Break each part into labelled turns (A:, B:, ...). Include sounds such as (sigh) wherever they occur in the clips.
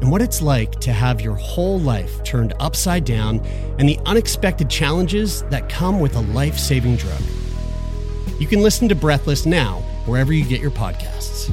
A: and what it's like to have your whole life turned upside down and the unexpected challenges that come with a life saving drug. You can listen to Breathless now, wherever you get your podcasts.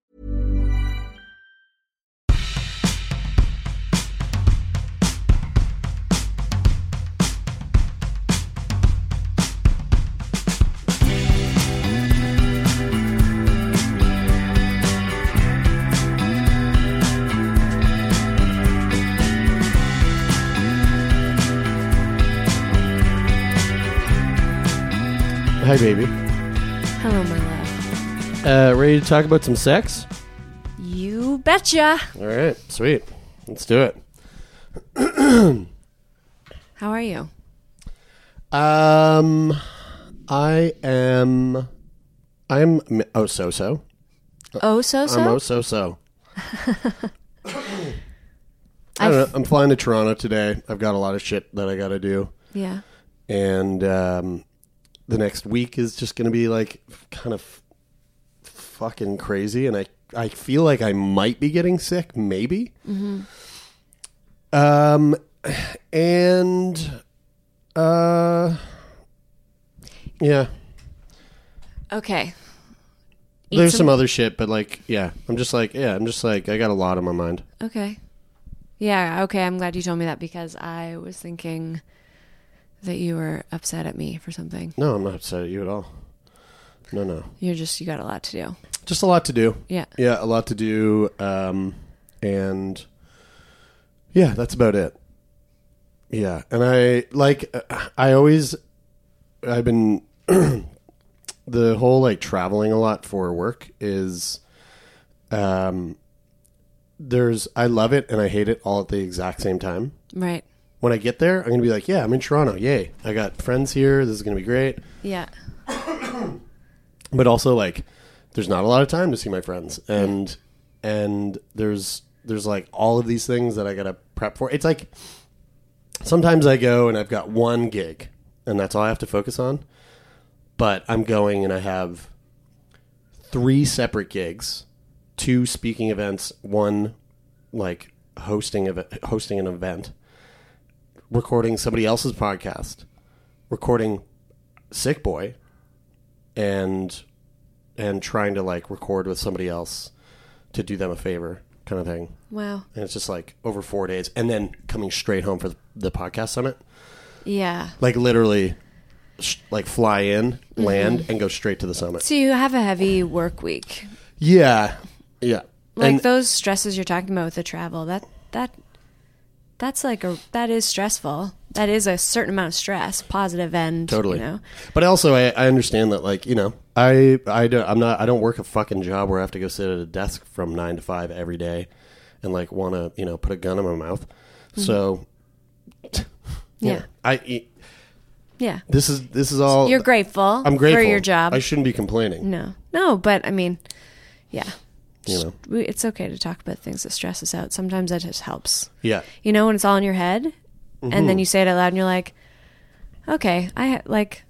A: Hi, baby.
B: Hello, my love.
A: Uh, ready to talk about some sex?
B: You betcha.
A: All right, sweet. Let's do it. (clears throat)
B: How are you?
A: Um, I am. I'm oh so so.
B: Oh, so
A: I'm
B: so.
A: oh so so. (laughs) I don't know. I'm flying to Toronto today. I've got a lot of shit that I got to do,
B: yeah.
A: and um, the next week is just going to be like kind of fucking crazy. And I I feel like I might be getting sick, maybe. Um, and uh, yeah.
B: Okay. Eat
A: There's some other shit, but like, yeah, I'm just like, yeah, I'm just like, I got a lot on my mind.
B: Okay. Yeah. Okay. I'm glad you told me that because I was thinking that you were upset at me for something.
A: No, I'm not upset at you at all. No, no,
B: You're just you got a lot to do.
A: just a lot to do.
B: Yeah.
A: Yeah, a lot to do, um, and yeah, that's about it. Yeah, and I like, I always, I've been (clears throat) the whole like traveling a lot for work is, um, there's I love it and I hate it all at the exact same time.
B: Right.
A: When I get there, I'm gonna be like, yeah, I'm in Toronto. Yay. I got friends here. This is gonna be great.
B: Yeah. (coughs)
A: But also like there's not a lot of time to see my friends. And and there's there's like all of these things that I gotta prep for. It's like sometimes I go and I've got one gig and that's all I have to focus on. But I'm going and I have three separate gigs, two speaking events, one like hosting of hosting an event, recording somebody else's podcast, recording Sick Boy, and and trying to like record with somebody else to do them a favor, kind of thing.
B: Wow.
A: And it's just like over four days, and then coming straight home for the, the podcast summit,
B: Yeah.
A: like literally, sh- like fly in, mm-hmm. land, and go straight to the summit.
B: So you have a heavy work week.
A: Yeah, yeah.
B: Like
A: and
B: those stresses you're talking about with the travel. That that that's like a that is stressful. That is a certain amount of stress, positive and
A: Totally.
B: You know,
A: But also, I, I understand that, like, you know, I, I don't, I'm not, I don't work a fucking job where I have to go sit at a desk from nine to five every day and, like, want to, you know, put a gun in my mouth. So,
B: Mm-hmm. yeah,
A: I,
B: yeah.
A: this is, this is all,
B: You're grateful.
A: I'm grateful
B: for your job.
A: I shouldn't be complaining,
B: no, no, but I mean, yeah,
A: you know?
B: we, it's okay to talk about things that stress us out. Sometimes that just helps.
A: Yeah.
B: You know, when it's all in your head, and
A: Mm-hmm.
B: then you say it out loud, and you're like, okay, I ha- like,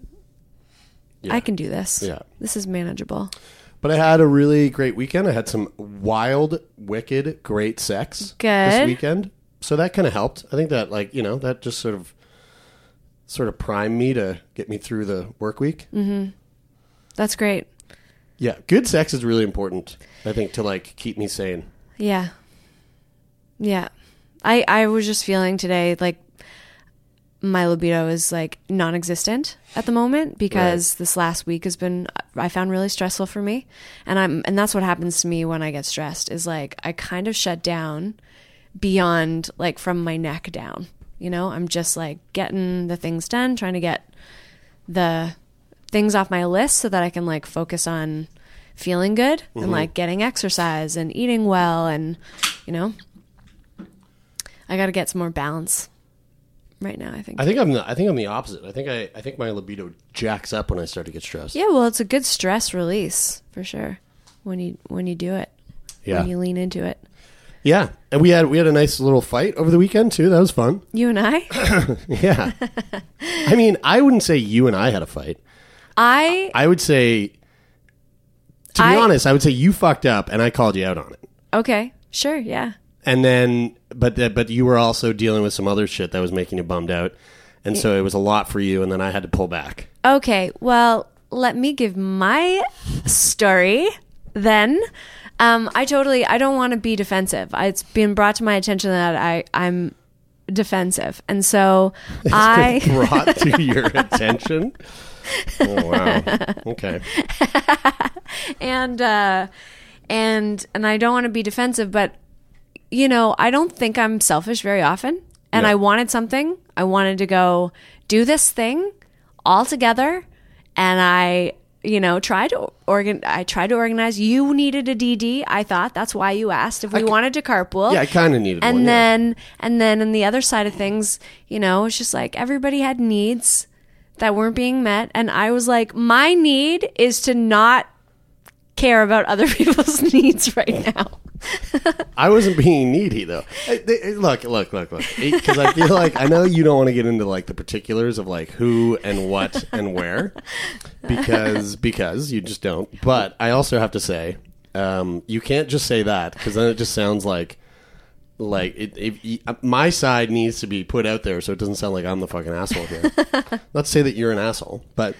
A: Yeah.
B: I can do this.
A: Yeah.
B: this is manageable.
A: But I had a really great weekend. I had some wild, wicked, great sex this weekend. So that kind of helped. I think that, like, you know, that just sort of, sort of primed me to get me through the work week. Mm-hmm.
B: That's great.
A: Yeah, good sex is really important. I think to like keep me sane.
B: Yeah. Yeah. I I was just feeling today like my libido is like non-existent at the moment because this last week has been I found really stressful for me. And I'm and that's what happens to me when I get stressed is like I kind of shut down beyond like from my neck down. You know, I'm just like getting the things done, trying to get the things off my list so that I can like focus on feeling good and mm-hmm. like getting exercise and eating well and you know I got to get some more balance right now I think.
A: I think I'm the, I think I'm the opposite. I think I I think my libido jacks up when I start to get stressed.
B: yeah, well it's a good stress release for sure when you when you do it.
A: Yeah.
B: When you lean into it.
A: Yeah. And we had we had a nice little fight over the weekend too. That was fun.
B: You and I (coughs)
A: Yeah. (laughs) I mean, I wouldn't say you and I had a fight.
B: I
A: I would say to be
B: I-
A: honest, I would say you fucked up and I called you out on it.
B: okay, sure, yeah.
A: And then but that but you were also dealing with some other shit that was making you bummed out. And so it was a lot for you and then I had to pull back.
B: Okay, well, let me give my story then. Um, I totally, I don't want to be defensive. It's been brought to my attention that I, I'm defensive. And so (laughs) I,
A: brought to (laughs) your attention. (laughs) Oh, wow. Okay. (laughs)
B: and, uh, and, and I don't want to be defensive, but, you know, I don't think I'm selfish very often. And. I wanted something. I wanted to go do this thing all together. And I, you know, tried to organ. I tried to organize. You needed a DD. I thought that's why you asked if we wanted to carpool.
A: Yeah, I kind of needed
B: and
A: one. yeah.
B: then and then on the other side of things, you know, it's just like everybody had needs that weren't being met, and I was like, my need is to not care about other (laughs) people's (laughs) needs right now.
A: I wasn't being needy though. Hey, they- Look, look, look, look. Because I feel like I know you don't want to get into like the particulars of like who and what and where, because because you just don't. But I also have to say, um, you can't just say that because then it just sounds like like it, if, my side needs to be put out there so it doesn't sound like I'm the fucking asshole here. (laughs) Not to say that you're an asshole, but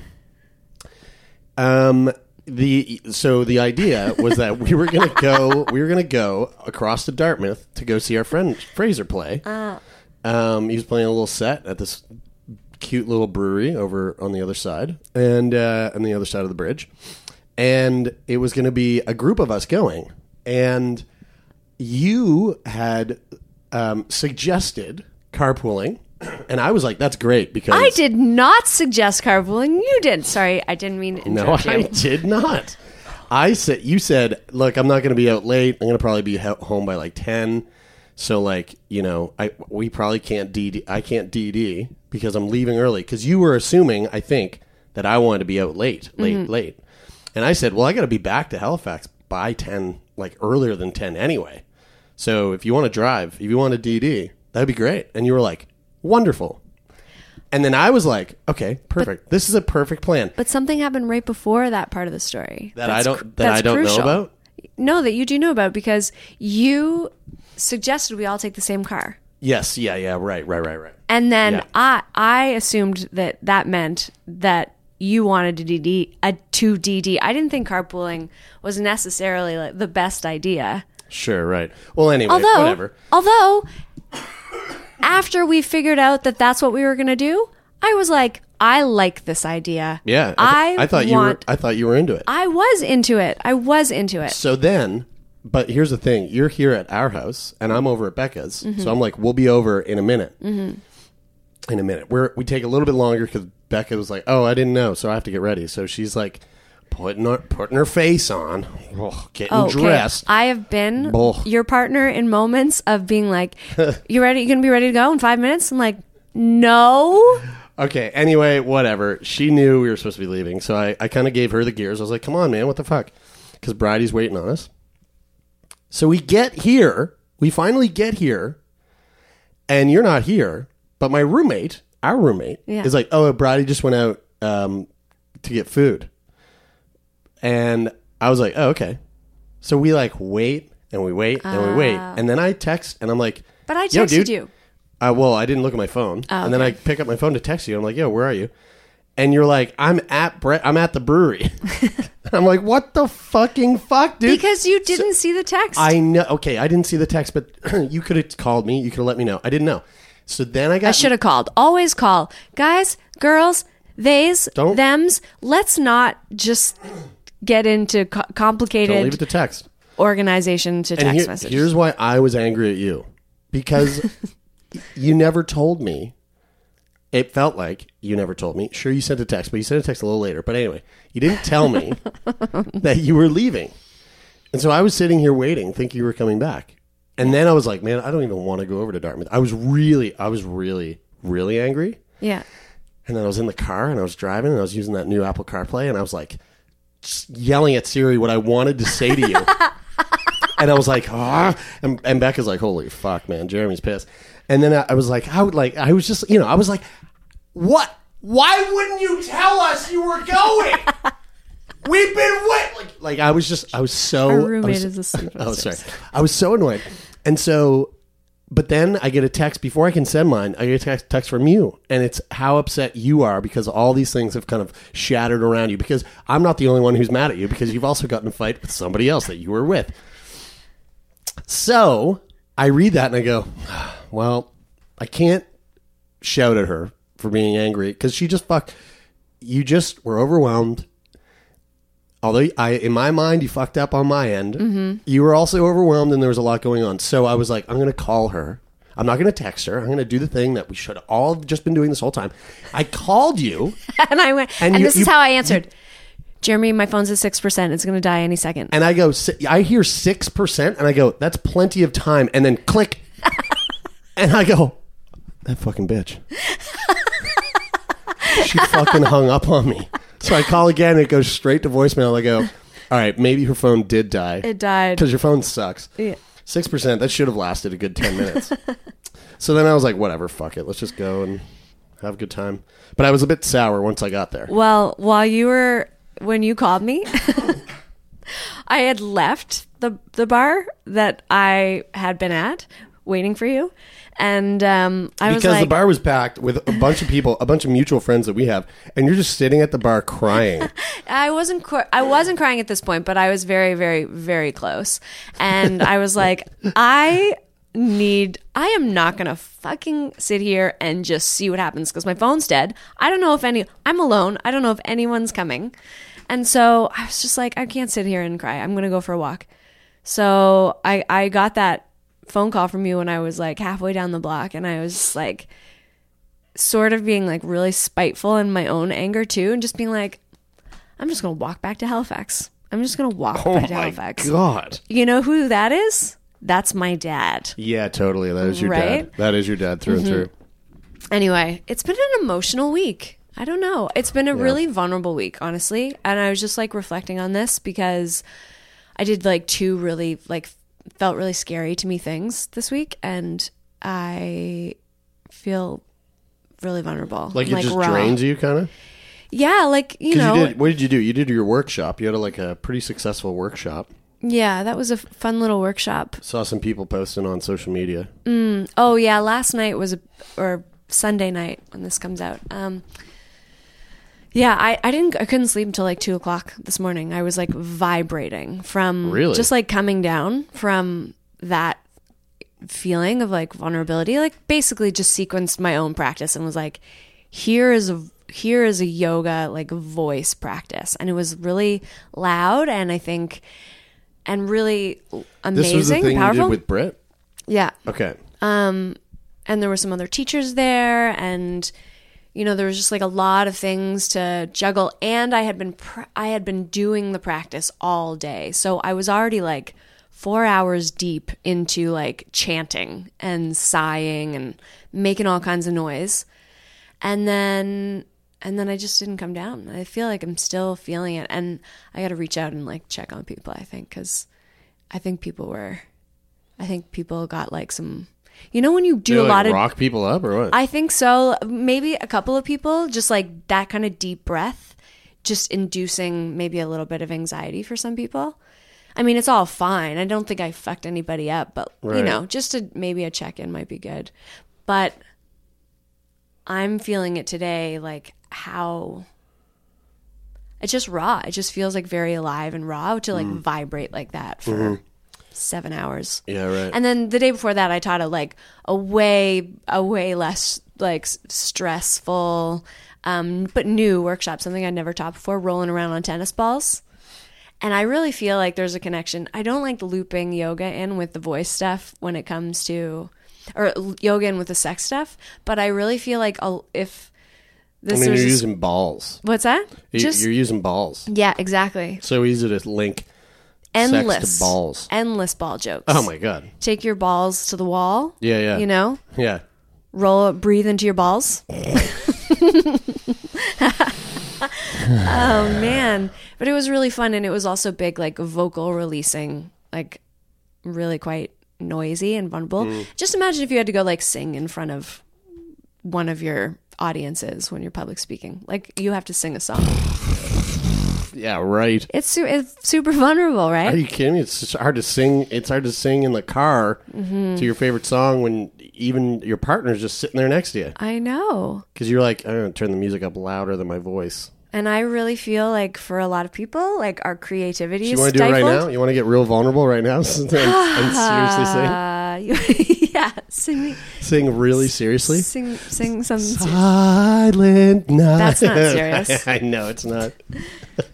A: um the so the idea was that we were gonna go we were gonna go across to Dartmouth to go see our friend Fraser play. Um, he was playing a little set at this cute little brewery over on the other side and uh, on the other side of the bridge, and it was going to be a group of us going, and you had um, suggested carpooling, and I was like, "That's great," because
B: I did not suggest carpooling. You did. Sorry, I didn't mean to
A: No,
B: interrupt
A: I did not. I said you said, "Look, I'm not going to be out late. I'm going to probably be ho- home by like 10." So like, you know, I we probably can't DD I can't DD because I'm leaving early cuz you were assuming, I think, that I wanted to be out late, late,
B: Mm-hmm.
A: late. And I said, "Well, I got to be back to Halifax by 10, like earlier than 10 anyway." So if you want to drive, if you want to DD, that'd be great. And you were like, "Wonderful." And then I was like, "Okay, perfect. this is a perfect plan."
B: But something happened right before that part of the story
A: that I don't that I don't
B: crucial.
A: know about.
B: No, that you do know about because you suggested we all take the same car.
A: Yes, yeah, yeah, right, right, right, right.
B: And then
A: Yeah.
B: I I assumed that that meant that you wanted to DD a uh, two DD. I didn't think carpooling was necessarily like the best idea.
A: Sure, right. Well, anyway,
B: Although
A: whatever.
B: although after we figured out that that's what we were going to do, I was like I like this idea.
A: Yeah,
B: I
A: th- I thought you were
B: want
A: I thought you were into it.
B: I was into it. I was into it.
A: so then but here's the thing: you're here at our house, and I'm over at Becca's.
B: Mm-hmm.
A: So I'm like, we'll be over in a minute. In a minute, we're we take a little bit longer because Becca was like, "Oh, I didn't know, so I have to get ready." So she's like putting her putting her face on, oh, getting
B: Oh, okay.
A: dressed.
B: I have been your partner in moments of being like, (laughs) "You ready? You gonna be ready to go in five minutes?" I'm like, "No."
A: Okay. Anyway, whatever. She knew we were supposed to be leaving, so I, I kind of gave her the gears. I was like, "Come on, man, what the fuck?" Because Bridie's waiting on us. So we get here. We finally get here, and you're not here. But my roommate, our roommate,
B: Yeah.
A: is like, "Oh, Bridie just went out um, to get food," and I was like, "Oh, okay." So we like wait and we wait and we wait, and then I text and I'm like,
B: But I
A: Yo,
B: texted
A: dude.
B: you.
A: uh, well, I didn't look at my phone, and then I pick up my phone to text you. I'm like, "Yo, where are you?" And you're like, "I'm at Bre- I'm at the brewery." (laughs) (laughs) I'm like, "What the fucking fuck, dude?"
B: Because you didn't see the text.
A: I know. Okay, I didn't see the text, but (clears throat) you could have called me. You could have let me know. I didn't know. So then I got.
B: I should have called. Always call. Guys, girls, theys,
A: Don't-
B: thems. Let's not just get into co-
A: Don't leave
B: complicated
A: it to text.
B: organization to
A: And
B: text
A: here-
B: messages.
A: here's why I was angry at you because (laughs) you never told me. It felt like you never told me. Sure, you sent a text, but you sent a text a little later. But anyway, you didn't tell me (laughs) that you were leaving. And so I was sitting here waiting, thinking you were coming back. And then I was like, man, I don't even want to go over to Dartmouth. I was really, I was really, really angry.
B: yeah.
A: And then I was in the car and I was driving and I was using that new Apple CarPlay and I was like yelling at Siri what I wanted to say to you. (laughs) and I was like, ah. And, and Becca's like, holy fuck, man, Jeremie's pissed. And then I, I was like, I would like, I was just, you know, I was like, what? Why wouldn't you tell us you were going? (laughs) We've been wait. Like, like I was just, I was so.
B: Our
A: I was-
B: is asleep (laughs)
A: Oh, sorry. I was so annoyed. And so, but then I get a text before I can send mine. I get a text, from you, and it's how upset you are because all these things have kind of shattered around you. Because I'm not the only one who's mad at you because you've also gotten a fight with somebody else that you were with. So I read that and I go, (sighs) well, I can't shout at her for being angry because she just fucked. You just were overwhelmed. Although I, in my mind, you fucked up on my end. Mm-hmm. You were also overwhelmed, and there was a lot going on. So I was like, I'm going to call her. I'm not going to text her. I'm going to do the thing that we should all have just been doing this whole time. I called you, (laughs)
B: and I went,
A: And
B: and,
A: you-
B: this is
A: you-
B: how I answered. Jeremie, my phone's at six percent. It's going to die any second.
A: and I go, I hear six percent, and I go, that's plenty of time. And then click, (laughs) and I go, that fucking bitch. (laughs) she fucking hung up on me. So I call again, and it goes straight to voicemail. I go, all right, maybe her phone did die.
B: It died.
A: because your phone sucks.
B: Yeah.
A: Six percent. That should have lasted a good ten minutes. (laughs) so then I was like, whatever, fuck it, let's just go and have a good time. But I was a bit sour once I got there.
B: Well, while you were when you called me, (laughs) I had left the the bar that I had been at waiting for you, and um, I was
A: because
B: like,
A: the bar was packed with a bunch of people, a bunch of mutual friends that we have, and you're just sitting at the bar crying. (laughs)
B: I wasn't cr- I wasn't crying at this point, but I was very very very close. And I was like, (laughs) I need I am not going to fucking sit here and just see what happens cuz my phone's dead. I don't know if any I'm alone. I don't know if anyone's coming. And so I was just like I can't sit here and cry. I'm going to go for a walk. So I I got that phone call from you when I was like halfway down the block and I was like sort of being like really spiteful in my own anger too and just being like I'm just going to walk back to Halifax. I'm just going to walk
A: Oh
B: back to
A: my
B: Halifax.
A: god!
B: You know who that is? That's my dad.
A: Yeah, totally. That is your
B: Right?
A: dad. That is your dad through and mm-hmm. through.
B: Anyway, it's been an emotional week. I don't know. It's been a really vulnerable week, honestly. And I was just like reflecting on this because I did like two really like felt really scary to me things this week and I feel really vulnerable.
A: Like it just
B: raw.
A: drains you, kind of.
B: Yeah, like you know,
A: you did. What did you do? You did your workshop. You had a, like a pretty successful workshop.
B: yeah, that was a fun little workshop.
A: Saw some people posting on social media.
B: Oh yeah, last night was a or Sunday night when this comes out. Um, yeah, I, I didn't I couldn't sleep until like two o'clock this morning. I was like vibrating from
A: Really?
B: just like coming down from that feeling of like vulnerability. Like basically just sequenced my own practice and was like, here is a here is a yoga like voice practice, and it was really loud. And I think and really amazing,
A: This was the thing
B: powerful.
A: you did with Brit.
B: yeah,
A: Okay.
B: Um and there were some other teachers there and you know there was just like a lot of things to juggle and i had been pr- i had been doing the practice all day. So i was already like 4 hours deep into like chanting and sighing and making all kinds of noise. And then and then i just didn't come down. I feel like i'm still feeling it. And i got to reach out and like check on people i think cuz i think people were I think people got like some. You know when you do
A: You
B: a
A: like,
B: lot of.
A: rock people up or what?
B: I think so. Maybe a couple of people just like that kind of deep breath, just inducing maybe a little bit of anxiety for some people. I mean, it's all fine. I don't think I fucked anybody up, but you
A: Right.
B: know, just a, maybe a check in might be good. But I'm feeling it today, like how it's just raw. It just feels like very alive and raw to like mm. vibrate like that for mm-hmm. Seven hours.
A: yeah, right.
B: And then the day before that, I taught a like a way a way less like stressful, um, but new workshop, something I'd never taught before, rolling around on tennis balls. And I really feel like there's a connection. I don't like looping yoga in with the voice stuff when it comes to, or yoga in with the sex stuff. But I really feel like I'll, if
A: I
B: this
A: mean, you're
B: just-
A: using balls.
B: what's that?
A: You-
B: Just
A: you're using balls.
B: yeah, exactly.
A: So easy to link
B: Endless
A: balls.
B: endless ball jokes.
A: Oh my god.
B: Take your balls to the wall.
A: Yeah, yeah.
B: You know,
A: Yeah.
B: roll breathe into your balls (laughs) oh man but it was really fun and it was also big like vocal releasing like really quite noisy and vulnerable mm. just imagine if you had to go like sing in front of one of your audiences when you're public speaking like you have to sing a song (laughs) (laughs)
A: Yeah, right.
B: it's, su- it's super vulnerable right?
A: Are you kidding me? It's just hard to sing. It's hard to sing in the car
B: Mm-hmm.
A: to your favorite song when even your partner's just sitting there next to you.
B: i know
A: Because you're like, I'm going to turn the music up louder than my voice.
B: and i really feel like for a lot of people like our creativity
A: you want to do it right now? You want to get real vulnerable right now and, (laughs) and seriously sing? (laughs) (laughs)
B: Yeah, sing
A: Sing really seriously?
B: sing, sing some.
A: Silent night.
B: That's not serious. (laughs)
A: I know it's not.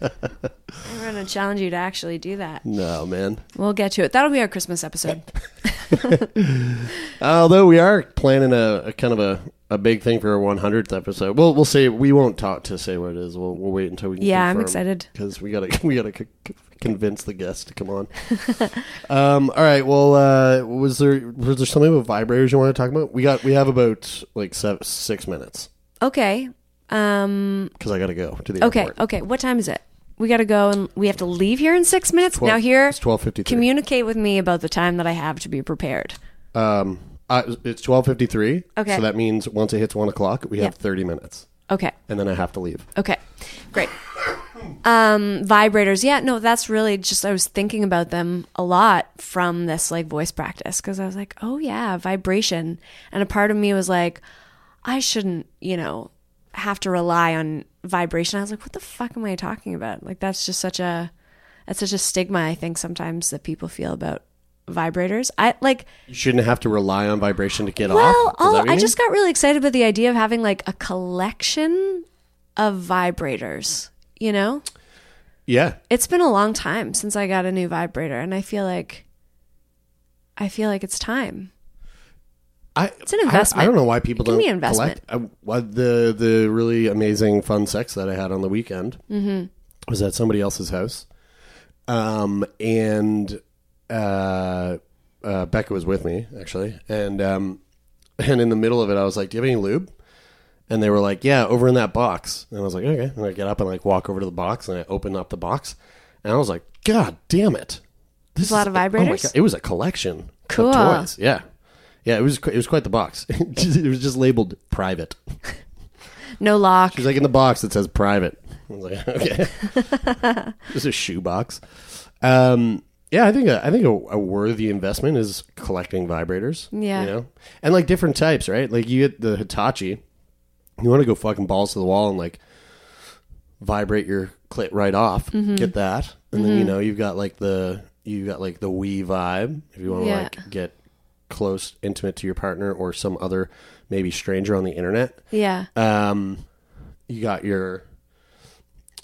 A: (laughs)
B: I'm gonna challenge you to actually do that.
A: No, man.
B: We'll get to it. That'll be our Christmas episode.
A: Although we are planning a, a kind of a, a big thing for our 100th episode. Well, we'll say we won't talk to say what it is. We'll we'll wait until we.
B: Yeah, I'm excited.
A: because we gotta (laughs) we gotta c- convince the guests to come on. (laughs) um. All right. Well, uh, was there was there something about vibrators you want to talk about? We got we have about like seven, six minutes
B: Okay. Um.
A: because I gotta go to the
B: Okay.
A: airport.
B: Okay. What time is it? We got to go and we have to leave here in six minutes.
A: 12
B: now here,
A: it's twelve fifty.
B: communicate with me about the time that I have to be prepared.
A: Um. Uh, it's twelve fifty three.
B: Okay.
A: So that means once it hits one o'clock, we have thirty minutes,
B: Okay.
A: and then I have to leave.
B: Okay, great. Um, vibrators. Yeah, no, that's really just, I was thinking about them a lot from this like voice practice because I was like, oh yeah, vibration. And a part of me was like, I shouldn't, you know, have to rely on vibration. I was like, what the fuck am I talking about? Like, that's just such a, that's such a stigma, I think, sometimes that people feel about vibrators. I like,
A: You shouldn't have to rely on vibration to get off.
B: well,
A: Is that
B: all,
A: what you
B: I just got really excited about the idea of having like a collection of vibrators, you know?
A: yeah.
B: It's been a long time since I got a new vibrator and I feel like I feel like it's time.
A: I,
B: It's an investment.
A: I, don't know why people don't
B: investment.
A: collect. I, well, the the really amazing fun sex that I had on the weekend
B: Mm-hmm.
A: was at somebody else's house, um, and uh, uh, Becca was with me actually, and um, (laughs) and in the middle of it, I was like, "Do you have any lube?" And they were like, "Yeah, over in that box." And I was like, "Okay." And I get up and like walk over to the box, and I open up the box, and I was like, "God damn it!" This is
B: a lot of
A: oh my
B: vibrators?
A: God, it was a collection
B: Cool.
A: of toys. Yeah, yeah. It was it was quite the box. (laughs) it was just labeled private. (laughs)
B: No lock.
A: She's like in the box that says private. I was like, okay, just a shoe box. Um, yeah, I think a, I think a, a worthy investment is collecting vibrators.
B: Yeah.
A: you know, and like different types, right? Like you get the Hitachi. You want to go fucking balls to the wall and like vibrate your clit right off.
B: Mm-hmm.
A: Get that, and then you know you've got like the you've got like the We-Vibe if you want to
B: Yeah.
A: like get close, intimate to your partner or some other maybe stranger on the internet.
B: Yeah.
A: Um, you got your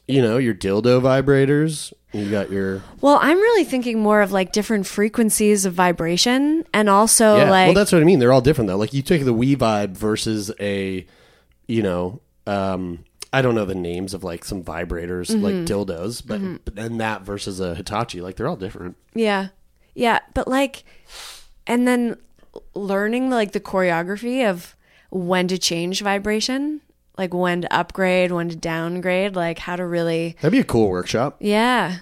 A: you know, your dildo vibrators. You got your
B: Well, I'm really thinking more of like different frequencies of vibration and also
A: yeah.
B: like
A: well, that's what I mean. They're all different though. Like you take the We-Vibe versus a, you know, um, I don't know the names of like some vibrators
B: Mm-hmm.
A: like dildos, but, but then that versus a Hitachi, like they're all different.
B: Yeah. Yeah, but like and then learning like the choreography of when to change vibration, like when to upgrade, when to downgrade, like how to really
A: That'd be a cool workshop.
B: Yeah.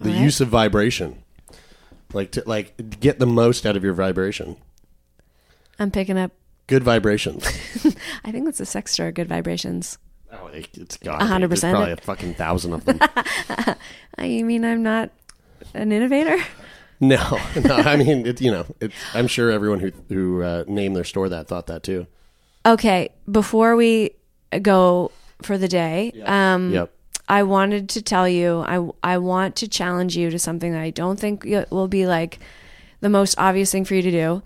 A: The
B: Alright.
A: use of vibration, like to like get the most out of your vibration.
B: I'm picking up
A: Good vibrations. (laughs)
B: I think that's a sex store, good vibrations.
A: oh, it- it's got
B: A hundred percent.
A: Probably a fucking thousand of them. (laughs)
B: You mean I'm not an innovator?
A: no, (laughs) no. I mean, it, you know, it's, I'm sure everyone who who uh, named their store that thought that too.
B: Okay, before we go for the day, um,
A: Yep.
B: I wanted to tell you, I, I want to challenge you to something that I don't think will be like the most obvious thing for you to do.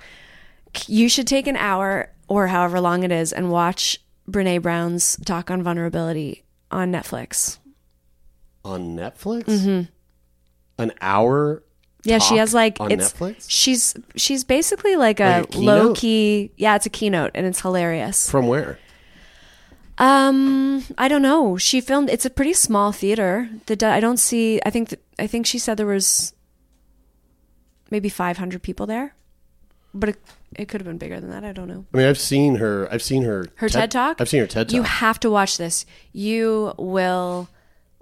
B: You should take an hour or however long it is and watch Brene Brown's talk on vulnerability on Netflix.
A: on Netflix. Mm-hmm. An hour.
B: Yeah, she has like
A: on
B: it's
A: Netflix
B: she's she's basically like a,
A: Like a
B: low key. Yeah, it's a keynote and it's hilarious.
A: from where?
B: Um, I don't know. She filmed. It's a pretty small theater. The I don't see. I think. th- I think she said there was maybe 500 people there, but it, it could have been bigger than that. I don't know.
A: I mean, I've seen her. I've seen her.
B: Her TED, talk.
A: I've seen her TED talk.
B: You have to watch this. You will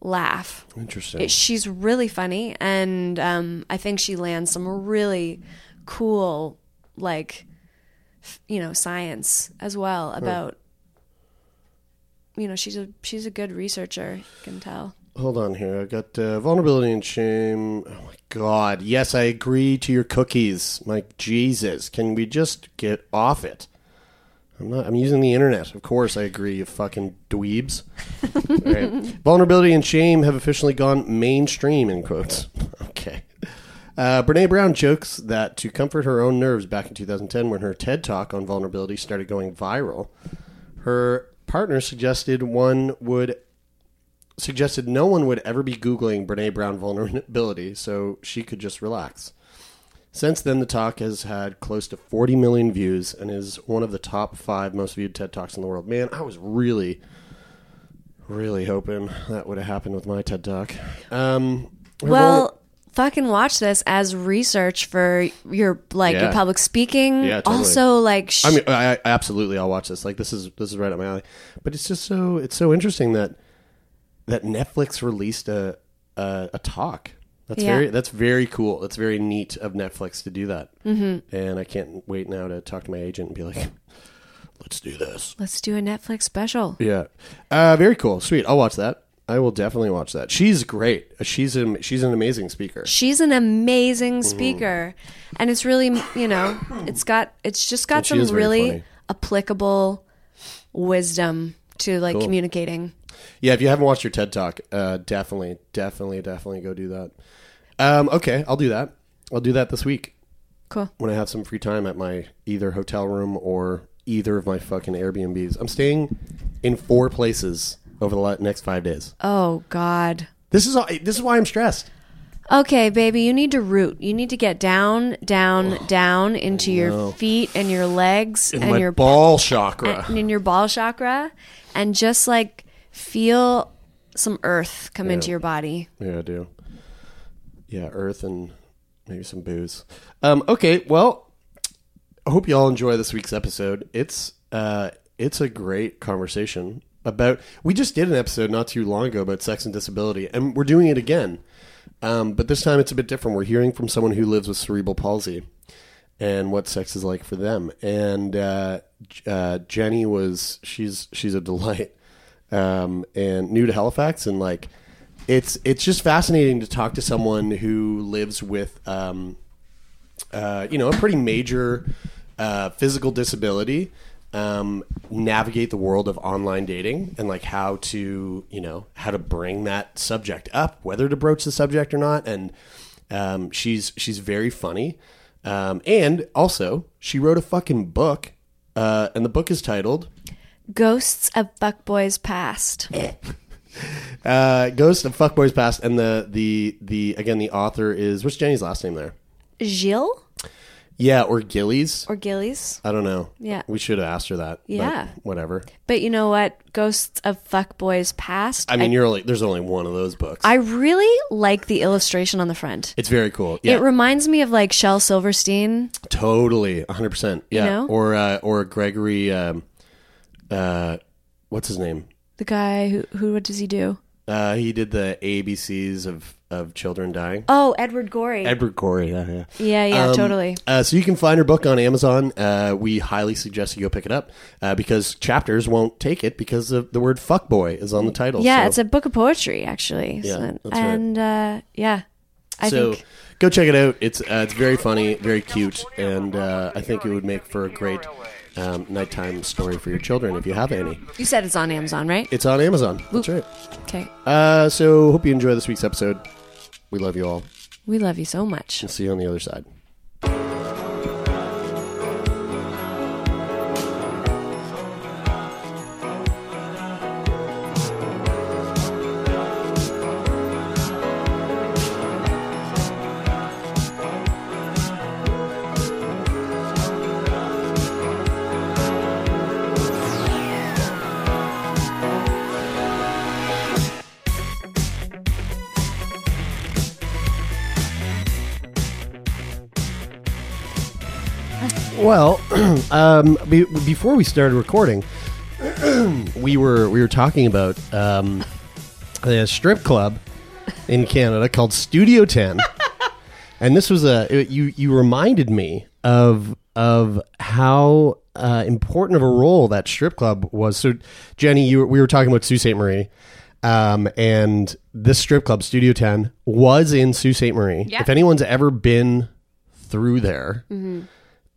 B: laugh.
A: Interesting.
B: It, she's really funny, and um, I think she lands some really cool, like, f- you know, science as well about. You know, she's a she's a good researcher. You can tell.
A: Hold on here. I got uh, vulnerability and shame. Oh my god. Yes, I agree to your cookies. My Jesus, can we just get off it? I'm not. I'm using the internet. Of course, I agree. You fucking dweebs. All right. (laughs) Vulnerability and shame have officially gone mainstream. In quotes. (laughs) Okay. Uh, Brene Brown jokes that to comfort her own nerves back in 2010, when her TED talk on vulnerability started going viral, her partner suggested one would suggested no one would ever be Googling Brene Brown vulnerability, so she could just relax. Since then, the talk has had close to 40 million views and is one of the top five most viewed TED Talks in the world. Man, I was really, really hoping that would have happened with my TED Talk. Um,
B: Well, fucking watch this as research for your like your public speaking.
A: Yeah, totally.
B: Also, like, sh-
A: I mean, I, I absolutely, I'll watch this. Like, this is this is right up my alley. But it's just so it's so interesting that that Netflix released a a, a talk. That's
B: Yeah.
A: very that's very cool. That's very neat of Netflix to do that. Mm-hmm. And I can't wait now to talk to my agent and be like, (laughs) let's do this.
B: let's do a Netflix special.
A: Yeah, uh, very cool. Sweet. I'll watch that. I will definitely watch that. She's great. She's a, she's an amazing speaker.
B: She's an amazing speaker, and it's really you know it's got it's just got
A: And
B: some really
A: funny.
B: applicable wisdom to like communicating.
A: Yeah, if you haven't watched your TED Talk, uh, definitely, definitely, definitely go do that. Um, okay, I'll do that. I'll do that this week
B: Cool.
A: when I have some free time at my either hotel room or either of my fucking Airbnbs. I'm staying in four places over the next five days.
B: Oh God.
A: This is all, this is why I'm stressed.
B: Okay, baby, you need to root. You need to get down, down, down into your feet and your legs
A: In
B: and your
A: ball chakra.
B: and in your ball chakra, and just like feel some earth come into your body.
A: Yeah, I do. Yeah, Earth and maybe some booze. Um, okay, well, I hope you all enjoy this week's episode. It's uh, it's a great conversation about. We just did an episode not too long ago about sex and disability, and we're doing it again. Um, but this time it's a bit different. We're hearing from someone who lives with cerebral palsy and what sex is like for them. And uh, uh, Jenny was she's she's a delight um, and new to Halifax, and like it's it's just fascinating to talk to someone who lives with um, uh, you know a pretty major uh, physical disability. Um, navigate the world of online dating and like how to you know how to bring that subject up, whether to broach the subject or not. And um, she's she's very funny, um, and also she wrote a fucking book, uh, and the book is titled
B: Ghosts of Fuckboys Past. (laughs) (laughs)
A: uh, Ghost of Fuckboys Past, and the the the again the author is what's Jenny's last name there?
B: Gilles
A: Yeah, or Gillies.
B: or Gillies.
A: I don't know.
B: Yeah.
A: we should have asked her that. but
B: Yeah.
A: whatever.
B: But you know what? Ghosts of Fuckboys Past.
A: I mean, you're only there's only one of those books.
B: I really like the illustration on the front.
A: it's very cool. Yeah,
B: It reminds me of like Shel Silverstein.
A: totally, 100. percent Yeah,
B: know?
A: or uh, or Gregory. Um, uh, what's his name?
B: The guy who who what does he do?
A: Uh, he did the ABCs of of children dying.
B: Oh, Edward Gorey.
A: Edward Gorey. Yeah, yeah.
B: yeah, yeah,
A: Um,
B: totally.
A: Uh, so you can find her book on Amazon. Uh, we highly suggest you go pick it up uh, because chapters won't take it because of the word "fuckboy" is on the title.
B: Yeah,
A: so,
B: it's a book of poetry actually.
A: Yeah,
B: So-
A: that's right.
B: and uh, yeah, I
A: so
B: think
A: go check it out. It's uh, it's very funny, very cute, and uh, I think it would make for a great um, nighttime story for your children if you have any.
B: you said it's on Amazon, right?
A: It's on Amazon. That's right.
B: Okay.
A: Uh, so hope you enjoy this week's episode. We love you all.
B: We love you so much.
A: We'll see you on the other side. Um, be, before we started recording, (clears throat) we were we were talking about um, a strip club in Canada called Studio Ten, (laughs) and this was a it- you you reminded me of of how uh, important of a role that strip club was. So, Jenny, you were- we were talking about Sault Ste. Marie. Um, and this strip club, Studio 10, was in Sault Ste. Marie.
C: Yeah.
A: If anyone's ever been through there,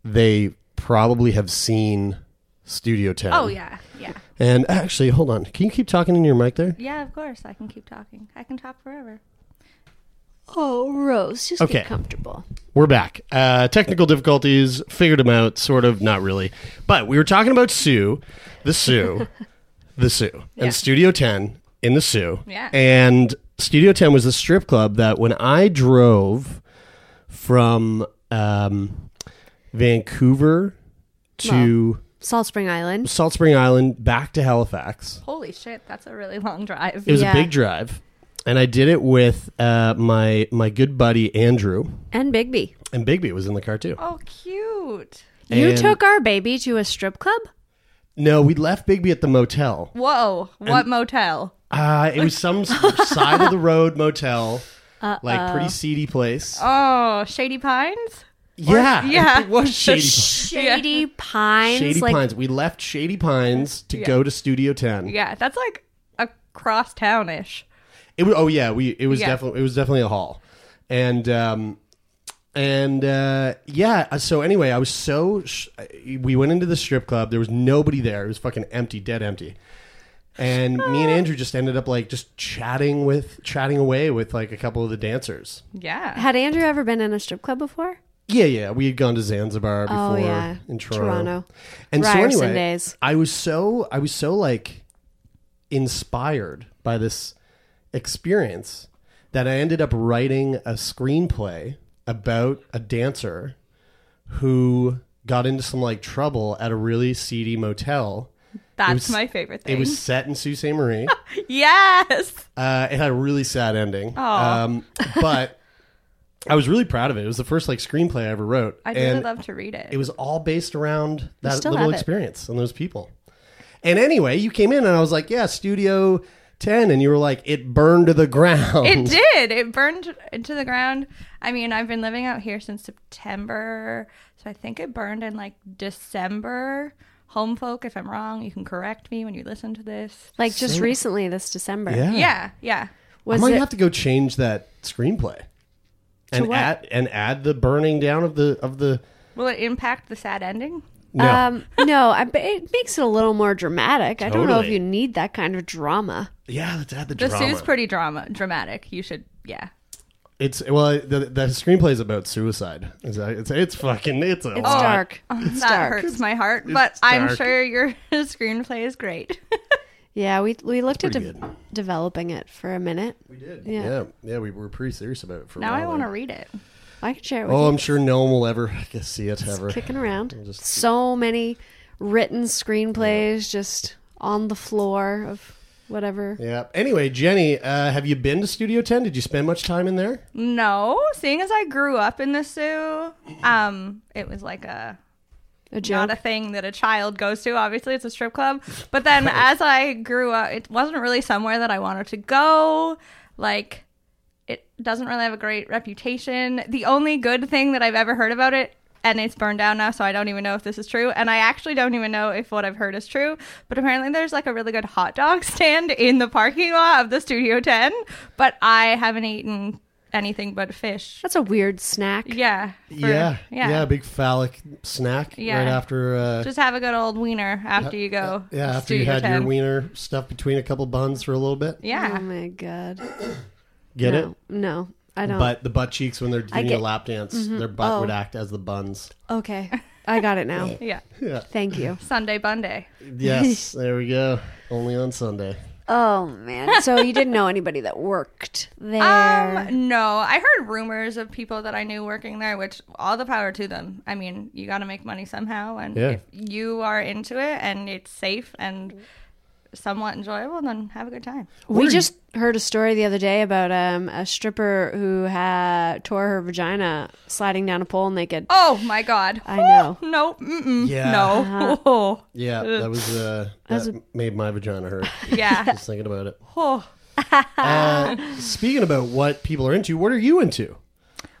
A: they probably have seen Studio 10.
C: Oh yeah, yeah,
A: And actually, hold on. Can you keep talking in your mic there?
C: yeah. Of course, I can keep talking. I can talk forever.
B: Oh, Rose, just
A: Okay.
B: get comfortable.
A: We're back. Uh, technical difficulties, figured them out, sort of, not really. But we were talking about Soo, the Soo, (laughs) the Soo,
C: Yeah.
A: and Studio 10 in the Soo.
C: Yeah.
A: And Studio 10 was a strip club that when I drove from um, Vancouver to
B: Salt Spring Island.
A: Salt Spring Island back to Halifax,
C: Holy shit, that's a really long drive.
A: it was
B: Yeah.
A: a big drive. And I did it with uh, my my good buddy Andrew,
B: And Bigby.
A: and Bigby was in the car too.
C: oh, cute.
B: You took our baby to a strip club?
A: No, we left Bigby at the motel.
C: Whoa, what motel?
A: Uh, it was some side of the road motel, (laughs) like pretty seedy place.
C: Oh, Shady Pines.
A: Yeah, (laughs)
C: yeah.
A: it was Shady Pines.
B: Shady Pines.
A: Shady
B: like,
A: Pines. We left Shady Pines to
C: Yeah.
A: go to Studio Ten.
C: Yeah, that's like across townish.
A: It was. Oh yeah, we. It was
C: Yeah.
A: definitely. It was definitely a hall, and um, and uh, yeah. uh, So anyway, I was so. Sh- we went into the strip club. There was nobody there. It was fucking empty, dead empty. And (laughs) me and Andrew just ended up like just chatting with chatting away with like a couple of the dancers.
C: Yeah.
B: Had Andrew ever been in a strip club before?
A: Yeah, yeah. We had gone to Zanzibar before
B: Oh, yeah.
A: in Toronto.
B: Toronto.
A: And so
B: Ryerson
A: anyway,
B: days.
A: I was so I was so like inspired by this experience that I ended up writing a screenplay about a dancer who got into some like trouble at a really seedy motel.
C: That's
A: was-
C: my favorite thing.
A: It was set in Sault Ste. Marie. (laughs)
C: yes.
A: Uh, it had a really sad ending. Um, but I was really proud of it. It was the first like screenplay I ever wrote.
C: I'd
A: and
C: really love to read it.
A: it was all based around that
C: still
A: little
C: have it.
A: experience and those people. And anyway, you came in and I was like, "Yeah, Studio 10." And you were like, "It burned to the ground."
C: It did. It burned into the ground. I mean, I've been living out here since September, so I think it burned in like December. Home folk, if I'm wrong, you can correct me when you listen to this.
B: Like just recently this December.
A: Yeah.
C: Yeah, yeah.
B: Was
A: I might
B: it
A: have to go change that screenplay. And
B: what?
A: add and add the burning down of the of the
C: Will it impact the sad ending?
A: no.
B: Um, no, I, it makes it a little more dramatic. I don't know if you need that kind of drama.
A: yeah, let's add the, drama.
C: The
A: drama.
C: Soo's pretty drama dramatic. You should, yeah.
A: It's well, the, the screenplay is about suicide. It's it's, it's fucking it's a
B: It's
A: lot.
B: dark. It's
C: that
B: dark.
C: hurts my heart, but I'm
A: dark.
C: sure your (laughs) screenplay is great. (laughs)
D: Yeah, we we looked at de- developing it for a minute.
A: We did.
D: Yeah.
A: Yeah. Yeah. we were pretty serious about it for a
C: minute.
A: Now.
C: I want to read it.
D: I can share it with
A: Oh,
D: you.
A: I'm sure no one will ever get see it ever.
D: kicking around.
A: Just-
D: so many written screenplays just on the floor of whatever.
A: Yeah. Anyway, Jenny, uh, have you been to Studio 10? Did you spend much time in there?
C: No, seeing as I grew up in the Soo, um, it was like a
D: A joke.
C: not a thing that a child goes to. Obviously, it's a strip club. But (laughs) then as I grew up, it wasn't really somewhere that I wanted to go. Like, it doesn't really have a great reputation. The only good thing that I've ever heard about it, and it's burned down now, so I don't even know if this is true. And I actually don't even know if what I've heard is true. But apparently, there's like a really good hot dog (laughs) stand in the parking lot of the Studio 10. But I haven't eaten anything but fish.
D: That's a weird snack.
C: Yeah. for-
A: yeah.
C: Yeah.
A: Yeah. Big phallic snack
C: Yeah.
A: right after. Uh,
C: Just have a good old wiener after you go.
A: yeah, after you had
C: 10.
A: your wiener stuffed between a couple buns for a little bit.
C: Yeah.
D: Oh my god.
A: Get
D: no,
A: it?
D: No, I don't.
A: But the butt cheeks when they're doing
D: get-
A: a lap dance, their butt
D: Oh.
A: would act as the buns.
D: okay, I got it now. (laughs)
C: Yeah.
A: Yeah.
D: Thank you.
C: Sunday Bunday.
A: Yes, (laughs) there we go. Only on Sunday.
D: Oh man. So you didn't know anybody that worked there?
C: Um, no, I heard rumors of people that I knew working there, which all the power to them. I mean, you got to make money somehow, and
A: Yeah.
C: if you are into it and it's safe and somewhat enjoyable, then have a good time.
D: we just heard a story the other day about um, a stripper who had tore her vagina sliding down a pole naked.
C: Oh my god!
D: I know. (laughs)
C: no, mm-mm,
A: Yeah.
C: no. Oh, (laughs)
A: Yeah, that was uh, that made my vagina hurt. (laughs)
C: yeah.
A: Just thinking about it.
C: Oh.
A: Uh, speaking about what people are into, what are you into?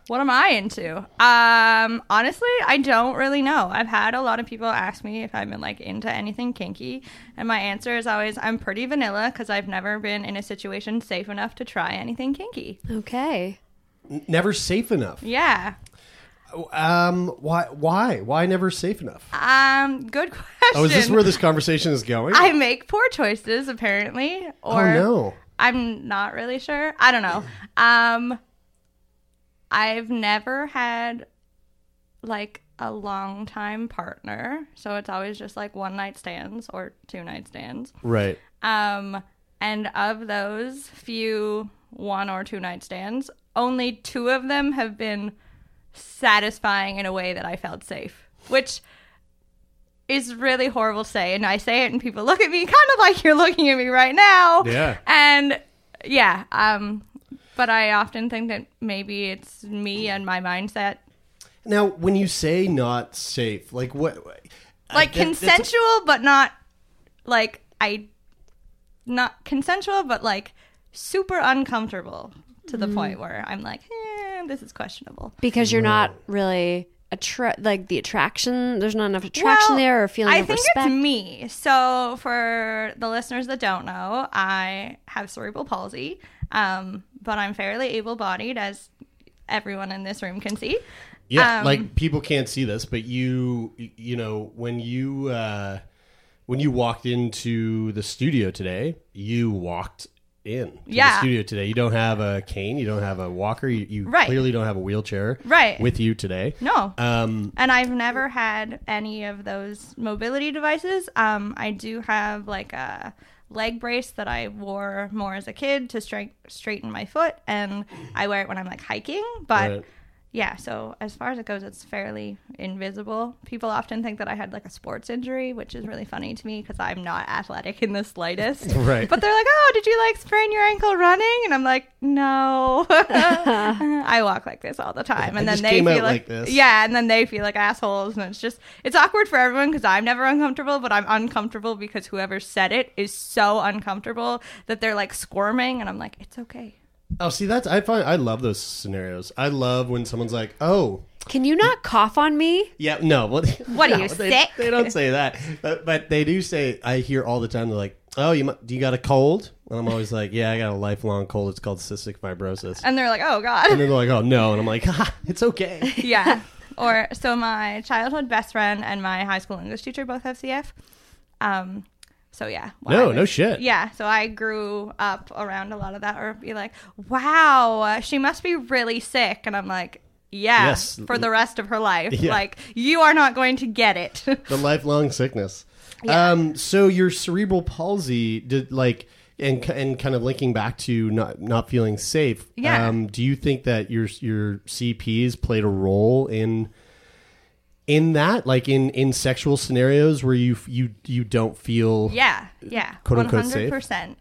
C: What am I into? Um, honestly, I don't really know. I've had a lot of people ask me if I'm like into anything kinky, and my answer is always I'm pretty vanilla because I've never been in a situation safe enough to try anything kinky.
D: Okay.
A: Never safe enough.
C: Yeah.
A: Um, why? Why? Why never safe enough?
C: Um, good question.
A: Oh, is this where this conversation is going?
C: I make poor choices apparently,
A: oh
C: or
A: no.
C: I'm not really sure. I don't know. Um, I've never had like a long time partner, so it's always just like one night stands or two night stands.
A: Right.
C: Um, and of those few one or two night stands, only two of them have been satisfying in a way that I felt safe, which is really horrible to say. And I say it, and people look at me kind of like you're looking at me right now.
A: Yeah.
C: And yeah, um, but I often think that maybe it's me and my mindset.
A: Now, when you say not safe, like what?
C: Like
A: that- that's-
C: consensual, but not like I, not consensual, but like super uncomfortable to the point where I'm like, eh, this is questionable.
D: Because you're not really attra- like the attraction. There's not enough attraction
C: Well,
D: there or feeling
C: I
D: of
C: think
D: respect.
C: it's me. So for the listeners that don't know, I have cerebral palsy, um, but I'm fairly able-bodied, as everyone in this room can see.
A: Yeah,
C: Um,
A: like people can't see this, but you, you know, when you uh, when you walked into the studio today, you walked in to the
C: Yeah.
A: studio today. You don't have a cane, you don't have a walker, you, you
C: Right.
A: clearly don't have a wheelchair
C: Right.
A: with you today.
C: No.
A: Um,
C: and I've never had any of those mobility devices. Um, I do have like a leg brace that I wore more as a kid to straight, straighten my foot, and I wear it when I'm like hiking. But
A: Right.
C: Yeah, so as far as it goes, it's fairly invisible. People often think that I had like a sports injury, which is really funny to me because I'm not athletic in the slightest. (laughs)
A: Right.
C: But they're like, "Oh, did you like sprain your ankle running?" And I'm like, "No, (laughs) I walk like this all the time."
A: I
C: And then they feel like,
A: like this.
C: yeah, and then they feel like assholes, and it's just it's awkward for everyone because I'm never uncomfortable, but I'm uncomfortable because whoever said it is so uncomfortable that they're like squirming, and I'm like, "It's okay."
A: Oh, see, that's I find I love those scenarios. I love when someone's like, "Oh,
D: Can you not cough on me?
A: Yeah, no. What, (laughs)
C: What are
A: no,
C: you,
A: they,
C: sick?
A: They don't say that, but, but they do say. I hear all the time. They're like, "Oh, you do you got a cold?" And I'm always like, "Yeah, I got a lifelong cold. It's called cystic fibrosis."
C: And they're like, "Oh God."
A: And
C: God."
A: then they're like, "Oh no," and I'm like, ha, "It's okay." (laughs)
C: yeah. Or so my childhood best friend and my high school English teacher both have CF. Um. So yeah. when
A: No,
C: I
A: no shit.
C: Yeah. So I grew up around a lot of that, or be like, "Wow, she must be really sick," and I'm like, Yeah,
A: Yes.
C: for the rest of her life.
A: Yeah.
C: Like you are not going to get it. (laughs)
A: the lifelong sickness. Um, so your cerebral palsy did like and and kind of linking back to not not feeling safe.
C: Yeah.
A: Um, do you think that your your CPs played a role in in that, like in in sexual scenarios where you you you don't feel
C: Yeah, yeah,
A: Quote,
C: one
A: unquote, safe?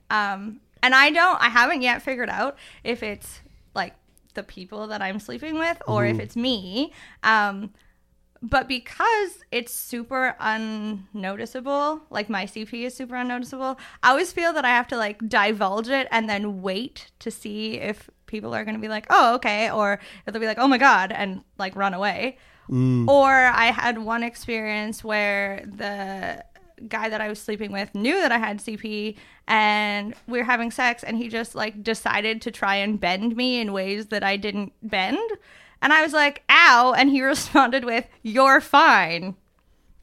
C: Um, and I don't, I haven't yet figured out if it's like the people that I'm sleeping with or
A: Mm-hmm.
C: if it's me. Um, but because it's super unnoticeable, like my CP is super unnoticeable, I always feel that I have to like divulge it and then wait to see if people are going to be like, oh, okay, or if they'll be like, oh my God, and like run away. Or I had one experience where the guy that I was sleeping with knew that I had CP and we were having sex and he just like decided to try and bend me in ways that I didn't bend. And I was like, ow. And he (laughs) responded with, you're fine.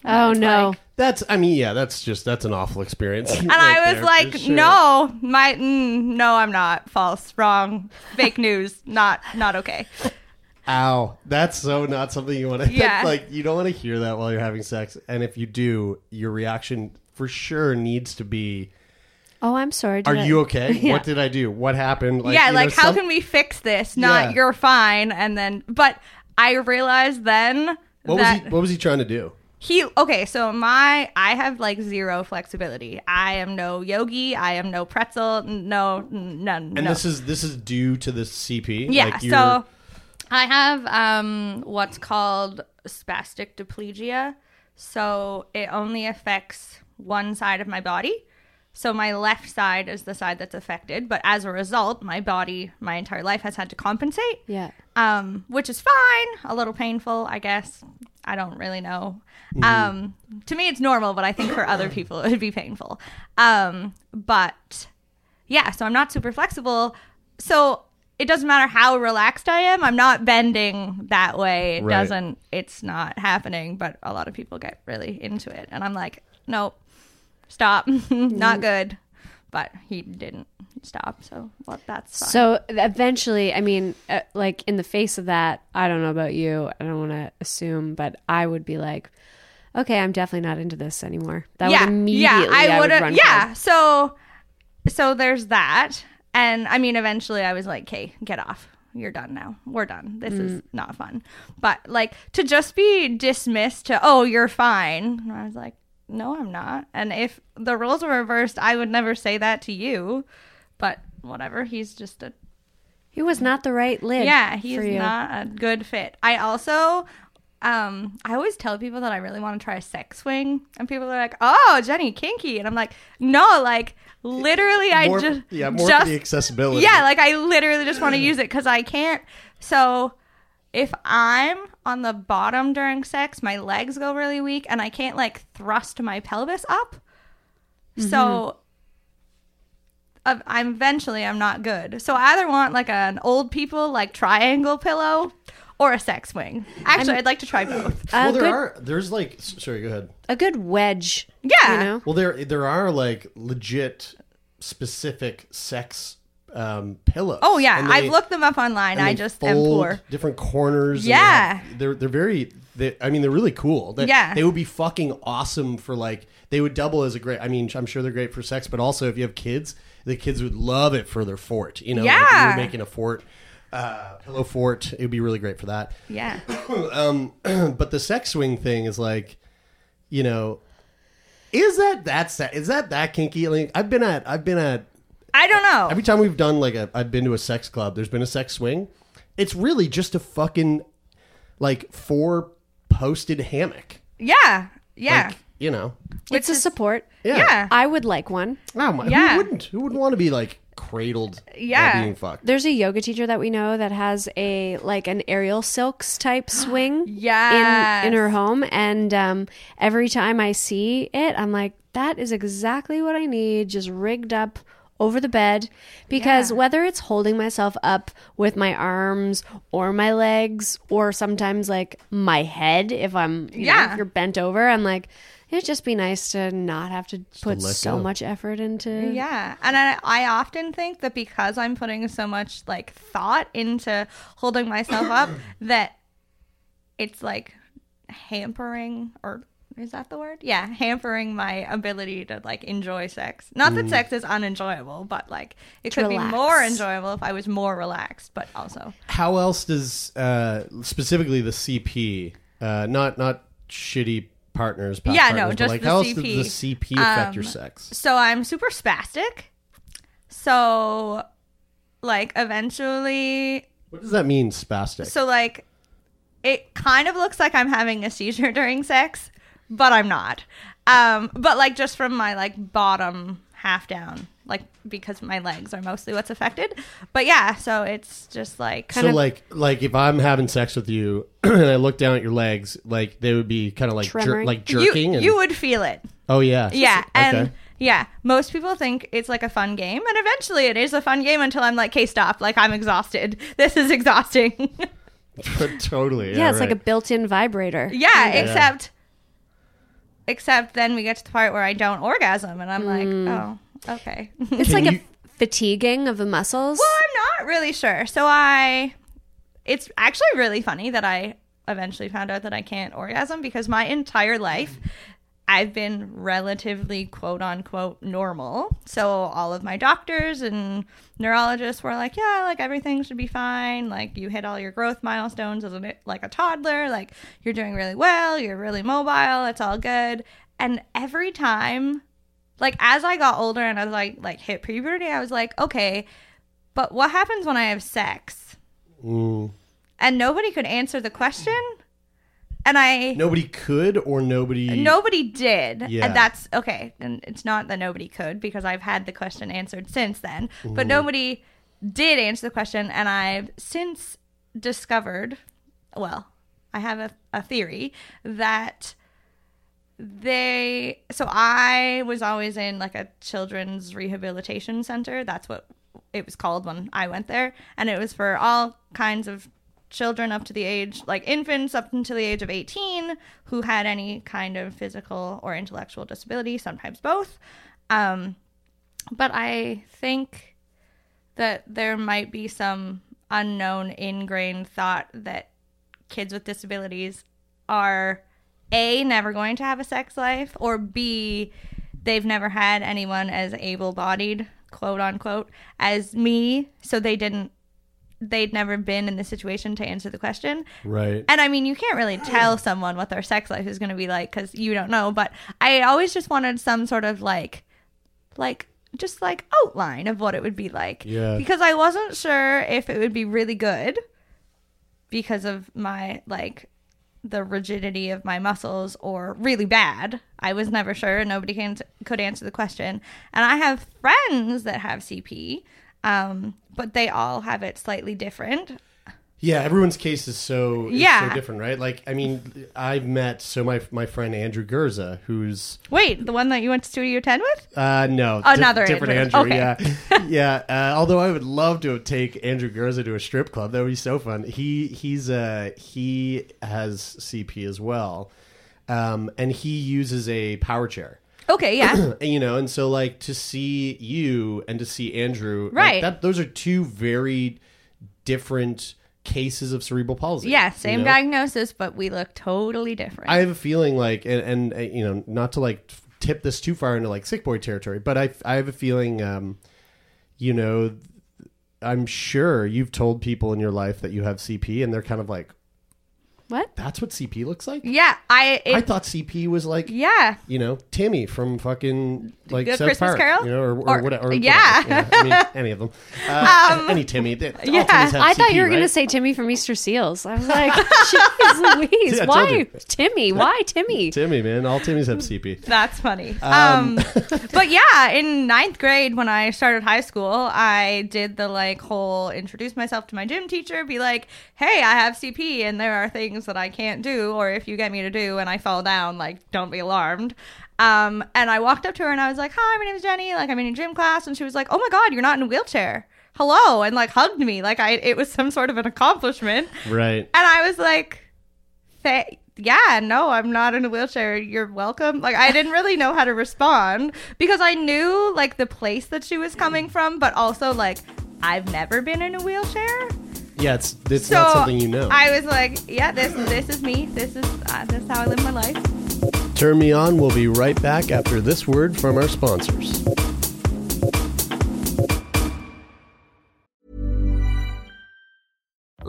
D: Oh no.
A: That's I mean yeah that's just that's an awful experience.
C: And (laughs) I was like, no, my, mm, no, I'm not. False, wrong, fake news, not, not okay.
A: Ow, that's so not something you want (laughs) to.
C: Yeah.
A: like you don't want to hear that while you're having sex, and if you do, your reaction for sure needs to be,
D: Oh, I'm sorry.
A: "Are
D: I-
A: you okay? (laughs)
D: Yeah.
A: What did I do? What happened?" Like,
C: yeah,
A: you know,
C: like how
A: some-
C: can we fix this? Not
A: Yeah.
C: you're fine. And then, but I realized then
A: What was he? What was he trying to do?
C: he okay so my i have like zero flexibility i am no yogi i am no pretzel no none
A: And
C: no.
A: this is this is due to the CP.
C: yeah
A: Like,
C: so i have um what's called spastic diplegia so it only affects one side of my body so my left side is the side that's affected but as a result my body my entire life has had to compensate
D: Yeah.
C: um, which is fine. A little painful, I guess. I don't really know. Um, to me, it's normal, but I think for other people, it would be painful. Um, but yeah, so I'm not super flexible. So it doesn't matter how relaxed I am. I'm not bending that way. It
A: Right.
C: doesn't. It's not happening. But a lot of people get really into it, and I'm like, nope, stop, (laughs) not good. But he didn't stop, so well, that's fine.
D: So eventually, I mean, uh, like in the face of that, I don't know about you. I don't want to assume, but I would be like, okay, I'm definitely not into this anymore. That would immediately, yeah, I, would
C: would've- Yeah.
D: for-
C: So, so there's that, and I mean, eventually, I was like, "Okay, get off. You're done now. We're done. This
D: Mm.
C: is not fun." But like to just be dismissed to, "Oh, you're fine," I was like, "No, I'm not." And if the roles were reversed, I would never say that to you. But whatever. He's just a
D: He was not the right lid.
C: yeah, he's not a good fit. I also um I always tell people that I really want to try a sex swing and people are like, "Oh, Jenny, kinky." And I'm like, "No, like literally I just
A: yeah, more
C: just
A: for the accessibility.
C: Yeah, like I literally just want to use it cuz I can't. So if I'm on the bottom during sex, my legs go really weak and I can't like thrust my pelvis up. So uh, I'm eventually I'm not good. So I either want like an old people like triangle pillow or a sex swing. Actually, I'd like to try both. (sighs)
D: A
A: well, there
D: good,
A: are. There's like. Sorry, go ahead.
D: a good wedge.
C: Yeah.
D: You know?
A: Well, there there are like legit specific sex um, pillows.
C: Oh yeah,
A: And they-
C: I've looked them up online.
A: and
C: I
A: they
C: just am
A: fold
C: poor.
A: Different corners. and they
C: Yeah.
A: have- they're they're very. They, I mean, they're really cool. They,
C: Yeah.
A: they would be fucking awesome for like. They would double as a great. I mean, I'm sure they're great for sex, but also if you have kids, the kids would love it for their fort. You know, like if
C: Yeah.
A: you're making a fort, uh, pillow fort. It would be really great for that.
C: Yeah. (coughs)
A: Um, (clears throat) but the sex swing thing is like, you know, is that that se- is that that kinky? Like, I've been at I've been at
C: I don't know.
A: every time we've done like a I've been to a sex club. There's been a sex swing. It's really just a fucking like four posted hammock.
C: yeah. Yeah.
A: Like, you know.
D: It's a support.
A: Yeah.
C: yeah.
D: I would like one.
A: Oh my,
C: Yeah.
A: Who wouldn't? Who wouldn't want to be like cradled?
C: Yeah.
A: Being fucked.
D: There's a yoga teacher that we know that has a like an aerial silks type (gasps) swing
C: Yes.
D: in in her home and um every time I see it I'm like that is exactly what I need just rigged up over the bed because
C: Yeah.
D: whether it's holding myself up with my arms or my legs or sometimes like my head if I'm you know,
C: Yeah.
D: if you're bent over I'm like it'd just be nice to not have to put
A: let
D: so
A: go.
D: much effort into
C: Yeah. And I, I often think that because I'm putting so much like thought into holding myself up, (coughs) that it's like hampering or is that the word? Yeah, hampering my ability to like enjoy sex. Not that sex is unenjoyable, but like it
B: To
C: could
B: relax.
C: be more enjoyable if I was more relaxed, but also
A: How else does uh, specifically the CP, uh, not not shitty partners? past
C: Yeah, no,
A: partners, but,
C: just
A: like
C: the
A: how
C: CP.
A: does the CP affect your
C: Um,
A: sex?
C: so I'm super spastic. So like eventually
A: What does that mean, spastic?
C: so like it kind of looks like I'm having a seizure (laughs) during sex, but I'm not. Um but like just from my like bottom half down, like because my legs are mostly what's affected. But yeah, so it's just like
A: so like like if I'm having sex with you (clears throat) and I look down at your legs, like they would be kind of like jer-
B: Trembling.
A: like
C: you,
A: jerking. and,
C: you would feel it.
A: oh yeah,
C: Yeah, and
A: okay.
C: yeah, most people think it's like a fun game, and eventually it is a fun game until I'm like, "Okay, stop! Like I'm exhausted. (laughs) This is exhausting." (laughs)
A: totally.
B: Yeah, it's like a built-in vibrator.
C: yeah, except, except then we get to the part where I don't orgasm, and I'm like, mm. "Oh, okay." (laughs)
B: It's
A: Can
B: like
A: you-
B: a fatiguing of the muscles.
C: Well, I'm not really sure. So I, it's actually really funny that I eventually found out that I can't orgasm because my entire life. I've been relatively quote unquote normal. So all of my doctors and neurologists were like, yeah, like everything should be fine. Like you hit all your growth milestones as a, like a toddler. Like you're doing really well. You're really mobile. It's all good. And every time, like as I got older and I was like like hit puberty, I was like, okay, but what happens when I have sex?
A: Mm.
C: And nobody could answer the question. And I
A: Nobody could or nobody.
C: Nobody did.
A: Yeah.
C: And that's okay. And it's not that nobody could because I've had the question answered since then.
A: Mm-hmm.
C: But nobody did answer the question. And I've since discovered, well, I have a, a theory that they, so I was always in like a children's rehabilitation center. That's what it was called when I went there. And it was for all kinds of children up to the age like infants up until the age of 18 who had any kind of physical or intellectual disability sometimes both um, but i think that there might be some unknown ingrained thought that kids with disabilities are a never going to have a sex life or b they've never had anyone as able-bodied quote unquote as me so they didn't they'd never been in the situation to answer the question
A: Right.
C: and I mean, you can't really tell someone what their sex life is going to be like because you don't know. But I always just wanted some sort of like, like, just like outline of what it would be like.
A: Yeah.
C: Because I wasn't sure if it would be really good because of my, like, the rigidity of my muscles or really bad. I was never sure. Nobody can, could answer the question. And I have friends that have CP, um, but they all have it slightly different.
A: Yeah, everyone's case is so is
C: Yeah.
A: so different, right? Like, I mean, I've met so my my friend Andrew Gerza, who's
C: Wait, the one that you went to Studio 10 with?
A: uh no
C: Another
A: different
C: Andrew.
A: Andrew.
C: Okay.
A: Yeah, (laughs) yeah. Uh, although I would love to take Andrew Gerza to a strip club, that would be so fun. He he's uh he has CP as well, um, and he uses a power chair.
C: Okay, yeah. (clears throat)
A: You know, and so like to see you and to see Andrew, like,
C: Right.
A: that those are two very different cases of cerebral palsy.
C: yeah,
A: you
C: same
A: know?
C: diagnosis, but we look totally different.
A: I have a feeling like, and, and uh, you know, not to like tip this too far into like sick boy territory, but I, I have a feeling, um, you know, I'm sure you've told people in your life that you have CP, and they're kind of like,
B: What?
A: "That's what CP looks like."
C: yeah, I. It,
A: I thought CP was like,
C: yeah.
A: you know, Timmy from fucking like
C: Good
A: South
C: Christmas
A: Park,
C: Carol?
A: you know, or, or,
C: Or-
A: whatever. or
C: yeah.
A: whatever. I mean, (laughs) any of them. Uh, any Timmy. They- all (laughs)
C: yeah.
A: Timmys have
B: I thought
A: CP,
B: you were going to say Timmy from Easter Seals. I was (laughs) like, jeez Louise,
A: Yeah,
B: why. Timmy? Why Timmy?
A: Timmy, man. All Timmys have CP.
C: That's funny. Um, but yeah, in ninth grade when I started high school, I did the like whole introduce myself to my gym teacher, be like, "Hey, I have CP, and there are things that I can't do, or if you get me to do and I fall down, like, don't be alarmed." Um, and I walked up to her and I was like, "Hi, my name is Jenny. Like, I'm in a gym class," and she was like, "Oh my god, you're not in a wheelchair." Hello, and like hugged me like I it was some sort of an accomplishment.
A: Right.
C: And I was like, yeah, no, I'm not in a wheelchair. You're welcome. Like, I didn't really know how to respond because I knew, like, the place that she was coming from, but also, like, I've never been in a wheelchair.
A: Yeah, it's it's
C: So
A: not something you know.
C: I was like, yeah, this this is me. This is uh, this is how I live my life.
A: Turn me on. We'll be right back after this word from our sponsors.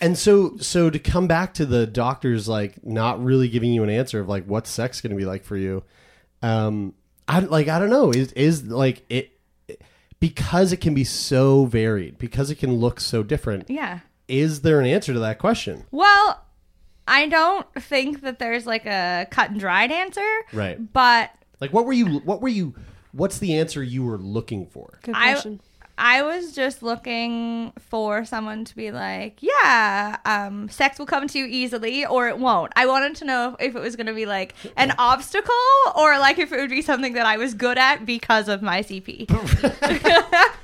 A: And so, so to come back to the doctors, like not really giving you an answer of like what's sex going to be like for you, um, I like I don't know is is like it because it can be so varied because it can look so different.
C: Yeah.
A: Is there an answer to that question?
C: Well, I don't think that there's like a cut and dried answer.
A: Right.
C: But
A: Like what were you? What were you? What's the answer you were looking for?
B: Good question.
C: I was just looking for someone to be like, yeah, um, sex will come to you easily or it won't. I wanted to know if it was going to be like an (laughs) obstacle or like if it would be something that I was good at because of my CP. (laughs)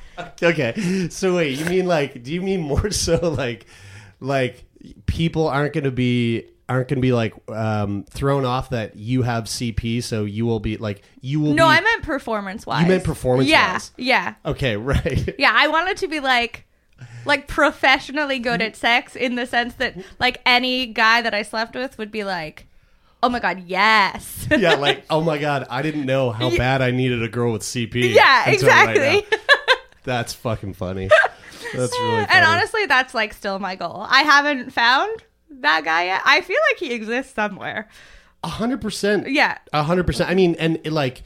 A: Okay, so wait, you mean like? Do you mean more so like, like people aren't going to be aren't going to be like um, thrown off that you have CP, so you will be like you will.
C: no,
A: be,
C: I meant performance wise.
A: You meant performance
C: Yeah,
A: wise.
C: yeah, Yeah.
A: Okay, (laughs) right.
C: yeah. I wanted to be like, like professionally good at sex in the sense that like any guy that I slept with would be like, oh my god, yes.
A: yeah, like (laughs) oh my god, I didn't know how bad I needed a girl with CP.
C: Yeah,
A: until right
C: exactly. (laughs)
A: That's fucking funny. That's really funny.
C: and honestly, that's like still my goal. I haven't found that guy yet. I feel like he exists somewhere.
A: A hundred percent.
C: Yeah.
A: A hundred percent. I mean, and it, like,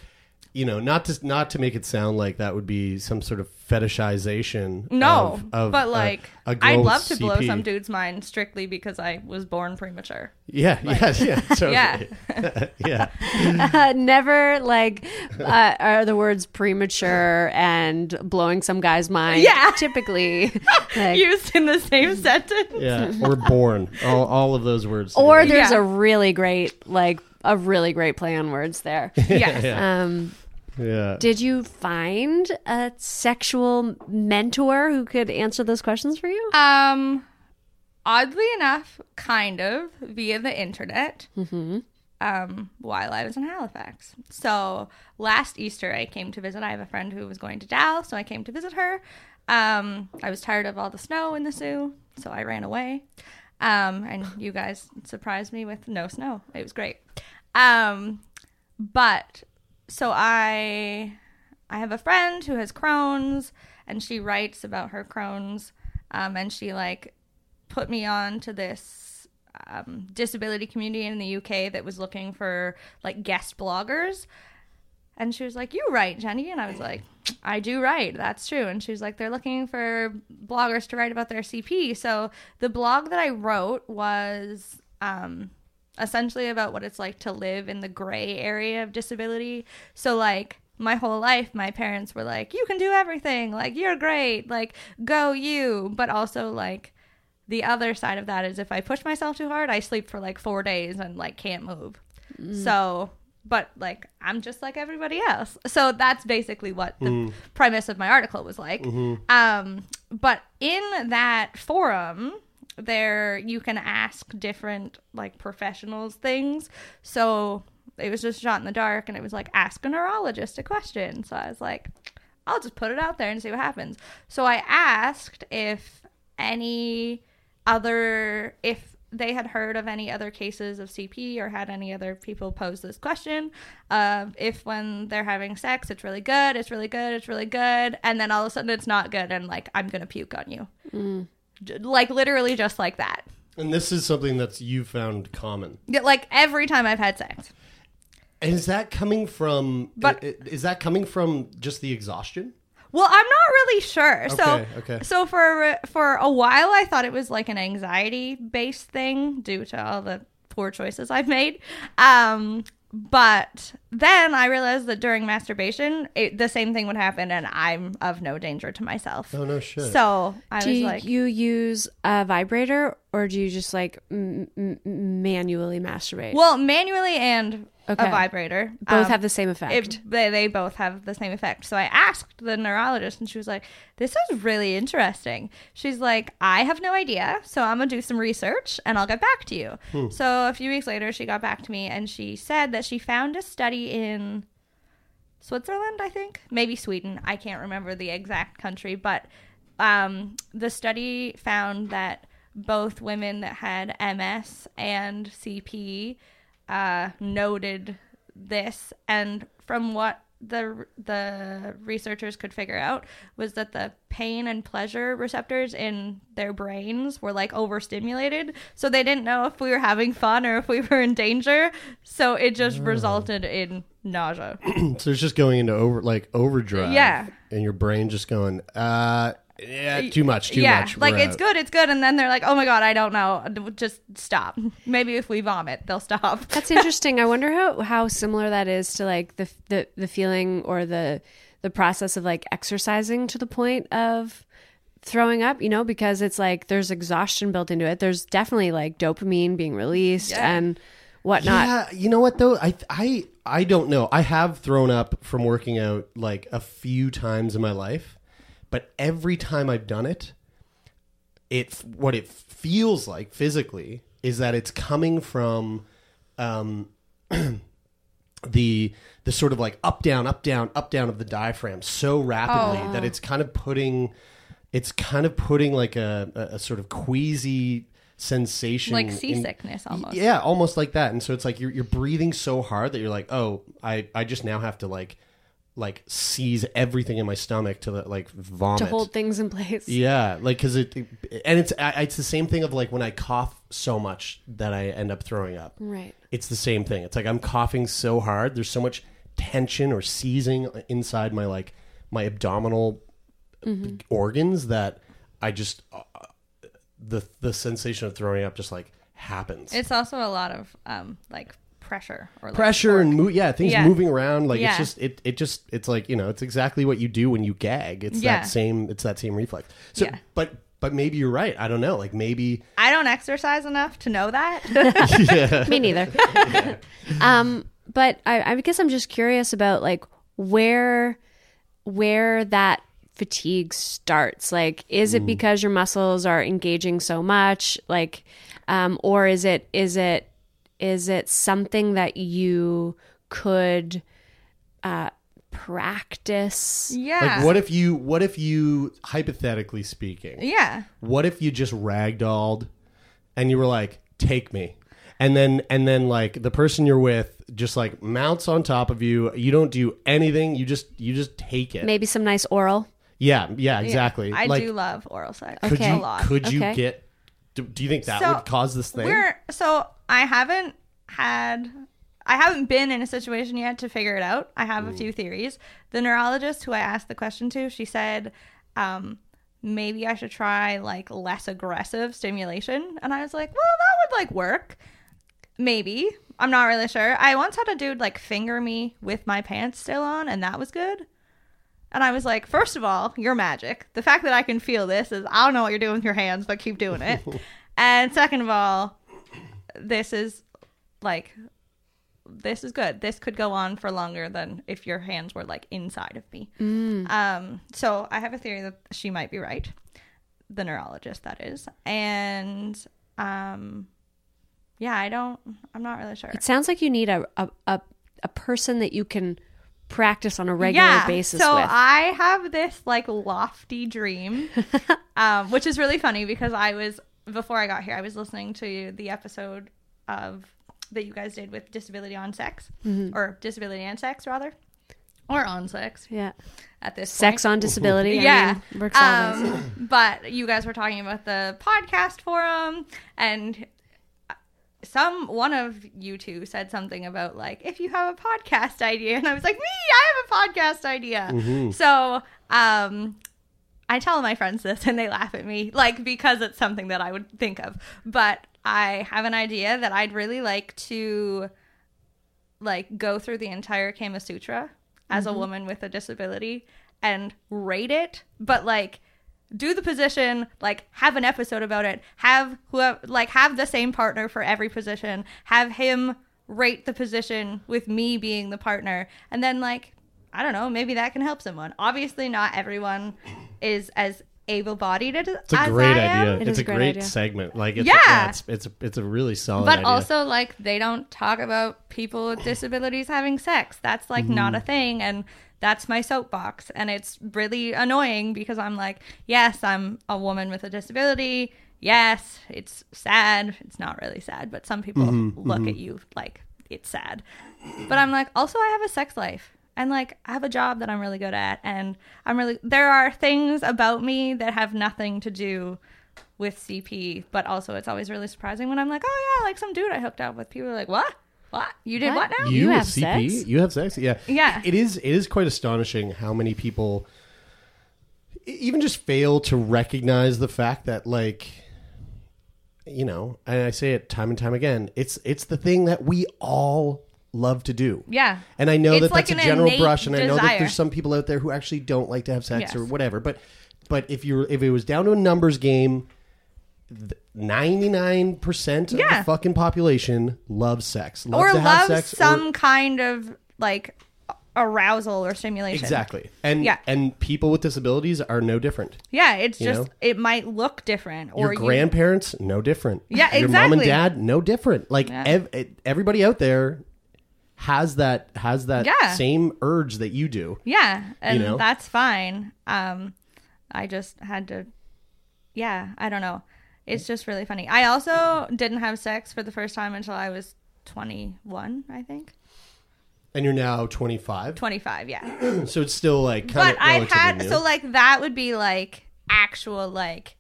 A: you know, not to not to make it sound like that would be some sort of fetishization.
C: No,
A: of, of
C: but like,
A: a girl
C: I'd love to blow some dude's mind strictly because I was born premature.
A: Yeah, yeah, yeah, (laughs) totally.
C: Yeah. (laughs)
A: yeah.
D: Uh, never like uh, are the words premature and blowing some guy's mind.
C: Yeah. (laughs)
D: typically. like-
C: Used in the same sentence.
A: yeah, or born. All, all of those words.
D: or there's
C: Yeah.
D: a really great like a really great play on words there.
C: Yes.
D: Um,
A: yeah.
D: did you find a sexual mentor who could answer those questions for you?
C: Um, oddly enough, kind of via the internet. Um, while I was in Halifax. So last Easter, I came to visit. I have a friend who was going to Dallas, so I came to visit her. Um, I was tired of all the snow in the Soo, so I ran away. Um, and you guys surprised me with no snow. It was great. Um, but so I I have a friend who has Crohn's and she writes about her Crohn's um, and she like put me on to this um, disability community in the UK that was looking for like guest bloggers. And she was like you write Jenny. And I was like I do write that's true. And she was like they're looking for bloggers to write about their CP so the blog that I wrote was um essentially about what it's like to live in the gray area of disability. So like my whole life my parents were like you can do everything, like you're great, like go you, but also like the other side of that is if I push myself too hard, I sleep for like 4 days and like can't move. Mm. So but like I'm just like everybody else. So that's basically what the mm. premise of my article was like. Mm-hmm. Um but in that forum there you can ask different like professionals things. So it was just shot in the dark and it was like ask a neurologist a question. So I was like, I'll just put it out there and see what happens. So I asked if any other if they had heard of any other cases of CP or had any other people pose this question of if when they're having sex it's really good, it's really good, it's really good, and then all of a sudden it's not good and like I'm gonna puke on you, mm. Like literally just like that.
A: And this is something that's you found common.
C: Yeah, like every time I've had sex.
A: And is that coming from? But is that coming from just the exhaustion?
C: Well, I'm not really sure. Okay, so, okay. so for for a while, I thought it was like an anxiety based thing due to all the poor choices I've made. Um, but then I realized that during masturbation, it, the same thing would happen, and I'm of no danger to myself.
A: Oh no shit!
C: So I
B: do
C: was like, do
B: you use a vibrator, or do you just like m- m- manually masturbate?
C: Well, manually and okay. a vibrator.
B: Both um, have the same effect. It,
C: they, they both have the same effect. So I asked the neurologist, and she was like, This is really interesting. She's like, I have no idea. So I'm going to do some research and I'll get back to you. Hmm. So a few weeks later, she got back to me and she said that she found a study in Switzerland, I think, maybe Sweden. I can't remember the exact country, but um, the study found that both women that had MS and CP uh, noted this, and from what the the researchers could figure out was that the pain and pleasure receptors in their brains were like overstimulated. So they didn't know if we were having fun or if we were in danger. So it just oh. resulted in nausea. (clears throat)
A: So it's just going into over like overdrive
C: yeah.
A: and your brain just going uh yeah, too much, too
C: yeah,
A: much.
C: Like it's good, it's good, and then they're like, "Oh my god, I don't know. Just stop. (laughs) Maybe if we vomit, they'll stop." (laughs)
B: That's (laughs) interesting. I wonder how how similar that is to like the the the feeling or the the process of like exercising to the point of throwing up. You know, because it's like there's exhaustion built into it. There's definitely like dopamine being released yeah. and whatnot.
A: Yeah, you know what though? I I I don't know. I have thrown up from working out like a few times in my life but every time I've done it, it what it feels like physically is that it's coming from um, (clears throat) the the sort of like up down up down up down of the diaphragm so rapidly oh. that it's kind of putting it's kind of putting like a, a, a sort of queasy sensation
C: like seasickness in, almost
A: yeah almost like that and so it's like you're, you're breathing so hard that you're like oh i i just now have to like like seize everything in my stomach to like vomit
B: to hold things in place.
A: Yeah, like because it, it, and it's it's the same thing of like when I cough so much that I end up throwing up.
B: Right.
A: It's the same thing. It's like I'm coughing so hard. There's so much tension or seizing inside my like my abdominal mm-hmm. organs that I just uh, the the sensation of throwing up just like happens.
C: It's also a lot of um like pressure or like
A: pressure torque. and mo- yeah things yeah. moving around like yeah. it's just it it just it's like you know it's exactly what you do when you gag it's yeah. that same it's that same reflex so but but maybe you're right i don't know like maybe
C: i don't exercise enough to know that (laughs) (laughs)
B: me neither (laughs) um but I, I guess i'm just curious about like where where that fatigue starts like is it mm. because your muscles are engaging so much like um or is it is it is it something that you could uh, practice?
C: Yeah.
A: Like what if you what if you hypothetically speaking?
C: Yeah.
A: What if you just ragdolled and you were like, "Take me." And then and then like the person you're with just like mounts on top of you. You don't do anything. You just you just take it.
B: Maybe some nice oral.
A: Yeah, yeah, exactly.
C: Yeah, I like, do love oral sex.
A: Could okay. you could you okay. get do, do, you think that so would cause this thing?
C: We're so I haven't had I haven't been in a situation yet to figure it out. I have a few theories. The neurologist who I asked the question to, she said, um, maybe I should try like less aggressive stimulation. And I was like, well, that would like work. Maybe. I'm not really sure. I once had a dude like finger me with my pants still on, and that was good. And I was like, first of all, you're magic. The fact that I can feel this is, I don't know what you're doing with your hands, but keep doing it. (laughs) and second of all, this is like this is good. This could go on for longer than if your hands were like inside of me. Mm. Um, so I have a theory that she might be right, the neurologist that is, and um, yeah, I don't. I'm not really sure.
B: It sounds like you need a a a, a person that you can
D: practice on a regular basis
C: so
D: with.
C: I have this like lofty dream, (laughs) um, which is really funny because I was before I got here, I was listening to the episode of that you guys did with disability on sex
D: Mm-hmm.
C: or disability and sex rather, or on sex
D: yeah.
C: at this
D: Sex
C: point.
D: on disability. I
C: yeah,
D: mean, works
C: um, but you guys were talking about the podcast forum and some one of you two said something about like if you have a podcast idea and i was like me i have a podcast idea so um i tell my friends this and they laugh at me like because it's something that i would think of. But i have an idea that i'd really like to like go through the entire kama sutra as a mm-hmm. woman with a disability and rate it. But like do the position like have an episode about it. Have whoever like have the same partner for every position. Have him rate the position with me being the partner. And then like i don't know maybe that can help someone obviously not everyone is as able-bodied as,
A: It's a great
C: I am,
A: idea.
D: It
A: it's
D: is
A: a
D: a great
A: great
D: idea.
A: segment. Like, it's,
C: Yeah.
A: it's it's a, it's a really solid.
C: but
A: idea.
C: also like they don't talk about people with disabilities having sex that's like not mm-hmm. a thing and that's my soapbox and it's really annoying because i'm like yes i'm a woman with a disability yes it's sad it's not really sad but some people mm-hmm. look mm-hmm. at you like it's sad but i'm like also i have a sex life and like i have a job that i'm really good at and i'm really there are things about me that have nothing to do with CP, but also it's always really surprising when I'm like, oh yeah, like some dude I hooked up with. People are like, what? What? You did what,
D: What?
C: now?
D: You
A: with
D: have sex?
A: You have sex. Yeah.
C: Yeah.
A: It is. It is quite astonishing how many people even just fail to recognize the fact that like you know, and I say it time and time again. It's it's the thing that we all love to do.
C: Yeah.
A: And I know
C: It's
A: that
C: like
A: that's a general brush, and I know that there's some people out there who actually don't like to have sex
C: Yes.
A: or whatever. But but if you're if it was down to a numbers game, ninety nine percent of
C: Yeah.
A: the fucking population loves sex, loves
C: or
A: to have
C: loves
A: sex, or-
C: some kind of like arousal or stimulation.
A: exactly. And
C: Yeah.
A: and people with disabilities are no different.
C: Yeah, it's
A: You
C: just
A: know?
C: it might look different or
A: Your
C: you-
A: grandparents, no different.
C: Yeah,
A: Your mom and dad, no different. Like
C: Yeah.
A: ev- everybody out there has that has that
C: Yeah.
A: same urge that you do.
C: Yeah, and
A: know?
C: that's fine. Um, I just had to. Yeah, I don't know. It's just really funny. I also didn't have sex for the first time until I was twenty one. I think
A: And you're now 25.
C: twenty five. Yeah. (clears throat)
A: So it's still like kind
C: but
A: of
C: I had
A: new.
C: so like that would be like actual like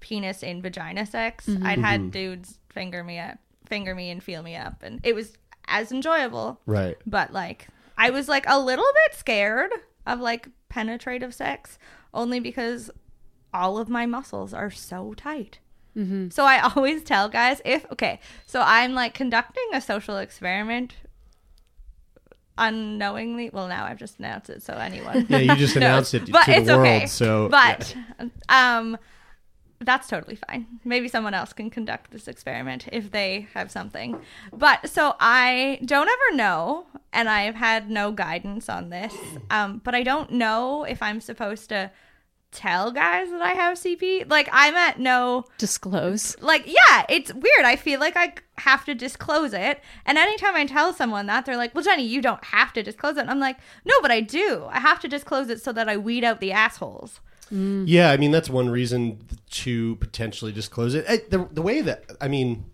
C: penis in vagina sex.
A: Mm-hmm.
C: I'd had dudes finger me up, finger me and feel me up, and it was as enjoyable.
A: right.
C: But like I was like a little bit scared of like penetrative sex, only because all of my muscles are so tight.
A: Mm-hmm.
C: So I (laughs) always tell guys if okay, so I'm like conducting a social experiment unknowingly. Well, now I've just announced it, so anyone.
A: Yeah, you just (laughs) announced it
C: but
A: to
C: it's
A: the world.
C: okay.
A: So
C: but um, that's totally fine. Maybe someone else can conduct this experiment if they have something. But so I don't ever know, and I've had no guidance on this. Um, but I don't know if I'm supposed to tell guys that I have CP. Like I'm at no
D: Disclose.
C: like yeah it's weird i feel like i have to disclose it and anytime i tell someone that they're like well jenny you don't have to disclose it and i'm like no but i do i have to disclose it so that i weed out the assholes Mm.
A: Yeah, I mean that's one reason to potentially disclose it. The, the way that I mean,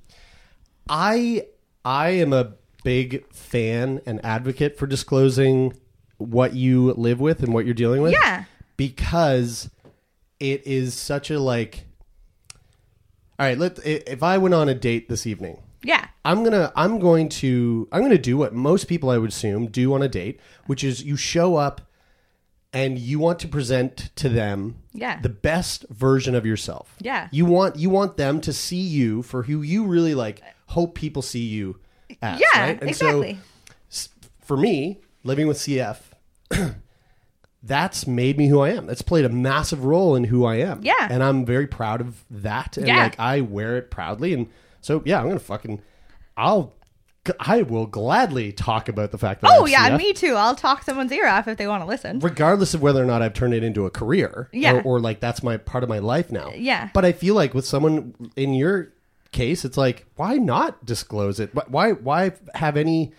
A: I I am a big fan and advocate for disclosing what you live with and what you're dealing with.
C: Yeah.
A: because it is such a like. All right, let if I went on a date this evening,
C: yeah
A: I'm gonna I'm going to I'm gonna do what most people I would assume do on a date, which is you show up and you want to present to them
C: Yeah.
A: the best version of yourself.
C: Yeah.
A: You want you want them to see you for who you really like hope people see you as.
C: yeah
A: right? And
C: exactly
A: so for me, living with CF, (clears throat) that's made me who I am. That's played a massive role in who I am.
C: Yeah.
A: And I'm very proud of that. And
C: Yeah.
A: like I wear it proudly. And so yeah, I'm gonna fucking I'll I will gladly talk about the fact that
C: oh yeah
A: CF,
C: me too i'll talk someone's ear off if they want to listen
A: regardless of whether or not I've turned it into a career.
C: Yeah.
A: Or, or like that's my part of my life now.
C: Yeah.
A: But I feel like with someone in your case, it's like, why not disclose it? Why why have any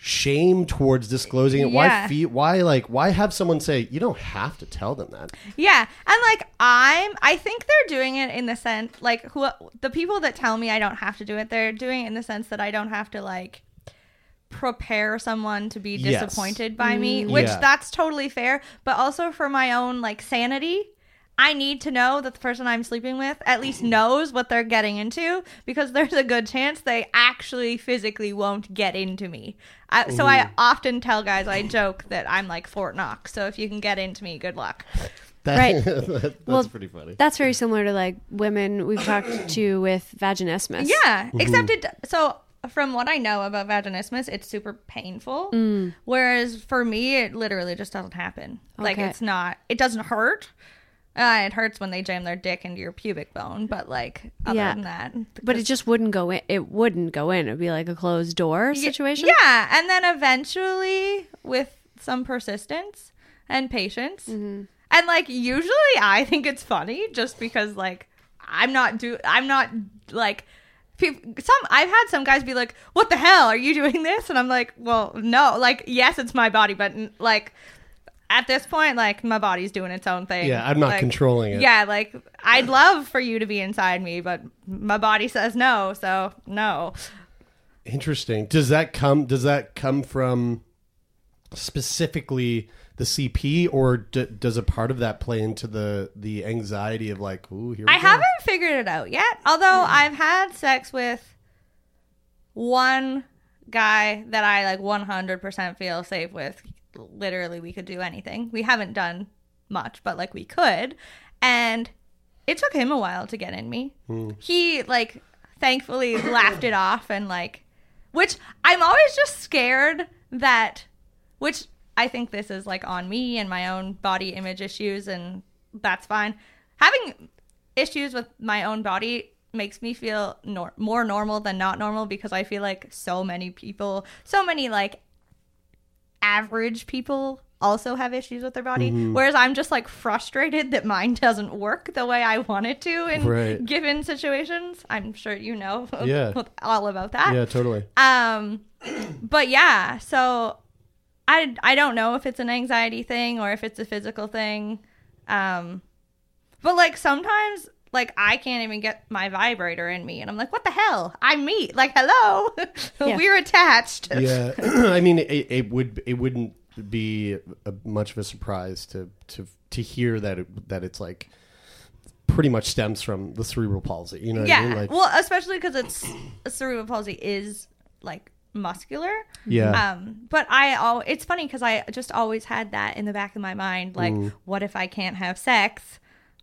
A: shame towards disclosing it. Why
C: Yeah.
A: feel? Why like? Why have someone say you don't have to tell them that?
C: Yeah, and like I'm, I think they're doing it in the sense like who the people that tell me I don't have to do it, they're doing it in the sense that I don't have to like prepare someone to be
A: Yes.
C: disappointed by me, mm-hmm. which
A: Yeah.
C: that's totally fair, but also for my own like sanity. I need to know that the person I'm sleeping with at least knows what they're getting into because there's a good chance they actually physically won't get into me. I, so I often tell guys, I joke that I'm like Fort Knox. So if you can get into me, good luck.
A: That,
D: Right. (laughs)
A: that- that's
D: Well,
A: pretty funny.
D: That's very similar to like women we've talked to with vaginismus.
C: Yeah, except it. So from what I know about vaginismus, it's super painful.
D: Mm.
C: Whereas for me, it literally just doesn't happen. Like
D: Okay.
C: it's not. It doesn't hurt. Uh, it hurts when they jam their dick into your pubic bone, but like other
D: Yeah.
C: than that,
D: But it just wouldn't go in. It wouldn't go in. It'd be like a closed door situation.
C: Yeah, and then eventually, with some persistence and patience,
D: Mm-hmm.
C: and like usually, I think it's funny just because like I'm not do I'm not like people. Some I've had some guys be like, "What the hell are you doing this?" And I'm like, "Well, no, like yes, it's my body, but like." At this point, like my body's doing its own thing.
A: Yeah, I'm not
C: Like,
A: controlling it.
C: Yeah, like I'd love for you to be inside me, but my body says no, so no.
A: Interesting. Does that come? Does that come from specifically the CP, or d- does a part of that play into the the anxiety of like, ooh, here we
C: I
A: go?
C: haven't figured it out yet. Although hmm. I've had sex with one guy that I like 100% feel safe with. Literally, we could do anything. We haven't done much, but like we could. And it took him a while to get in me. Hmm. He like thankfully (coughs) laughed it off and like which I'm always just scared that which I think this is like on me and my own body image issues and that's fine. Having issues with my own body makes me feel nor- more normal than not normal because I feel like so many people, so many like average people also have issues with their body whereas I'm just like frustrated that mine doesn't work the way I want it to in
A: Right.
C: given situations. I'm sure you know (laughs)
A: Yeah.
C: all about that.
A: Yeah, totally.
C: Um, (clears throat) but yeah, so I I don't know if it's an anxiety thing or if it's a physical thing. Um, but like sometimes like I can't even get my vibrator in me, and I'm like, what the hell? I'm me. Like, hello, (laughs) we're attached.
A: Yeah, (laughs) (clears throat) I mean, it, it would it wouldn't be a, much of a surprise to to to hear that it, that it's like pretty much stems from the cerebral palsy. You know what I
C: Yeah,
A: mean? Like,
C: well, especially because it's cerebral palsy is like muscular.
A: yeah,
C: Um, but I all it's funny because I just always had that in the back of my mind, like, what if I can't have sex?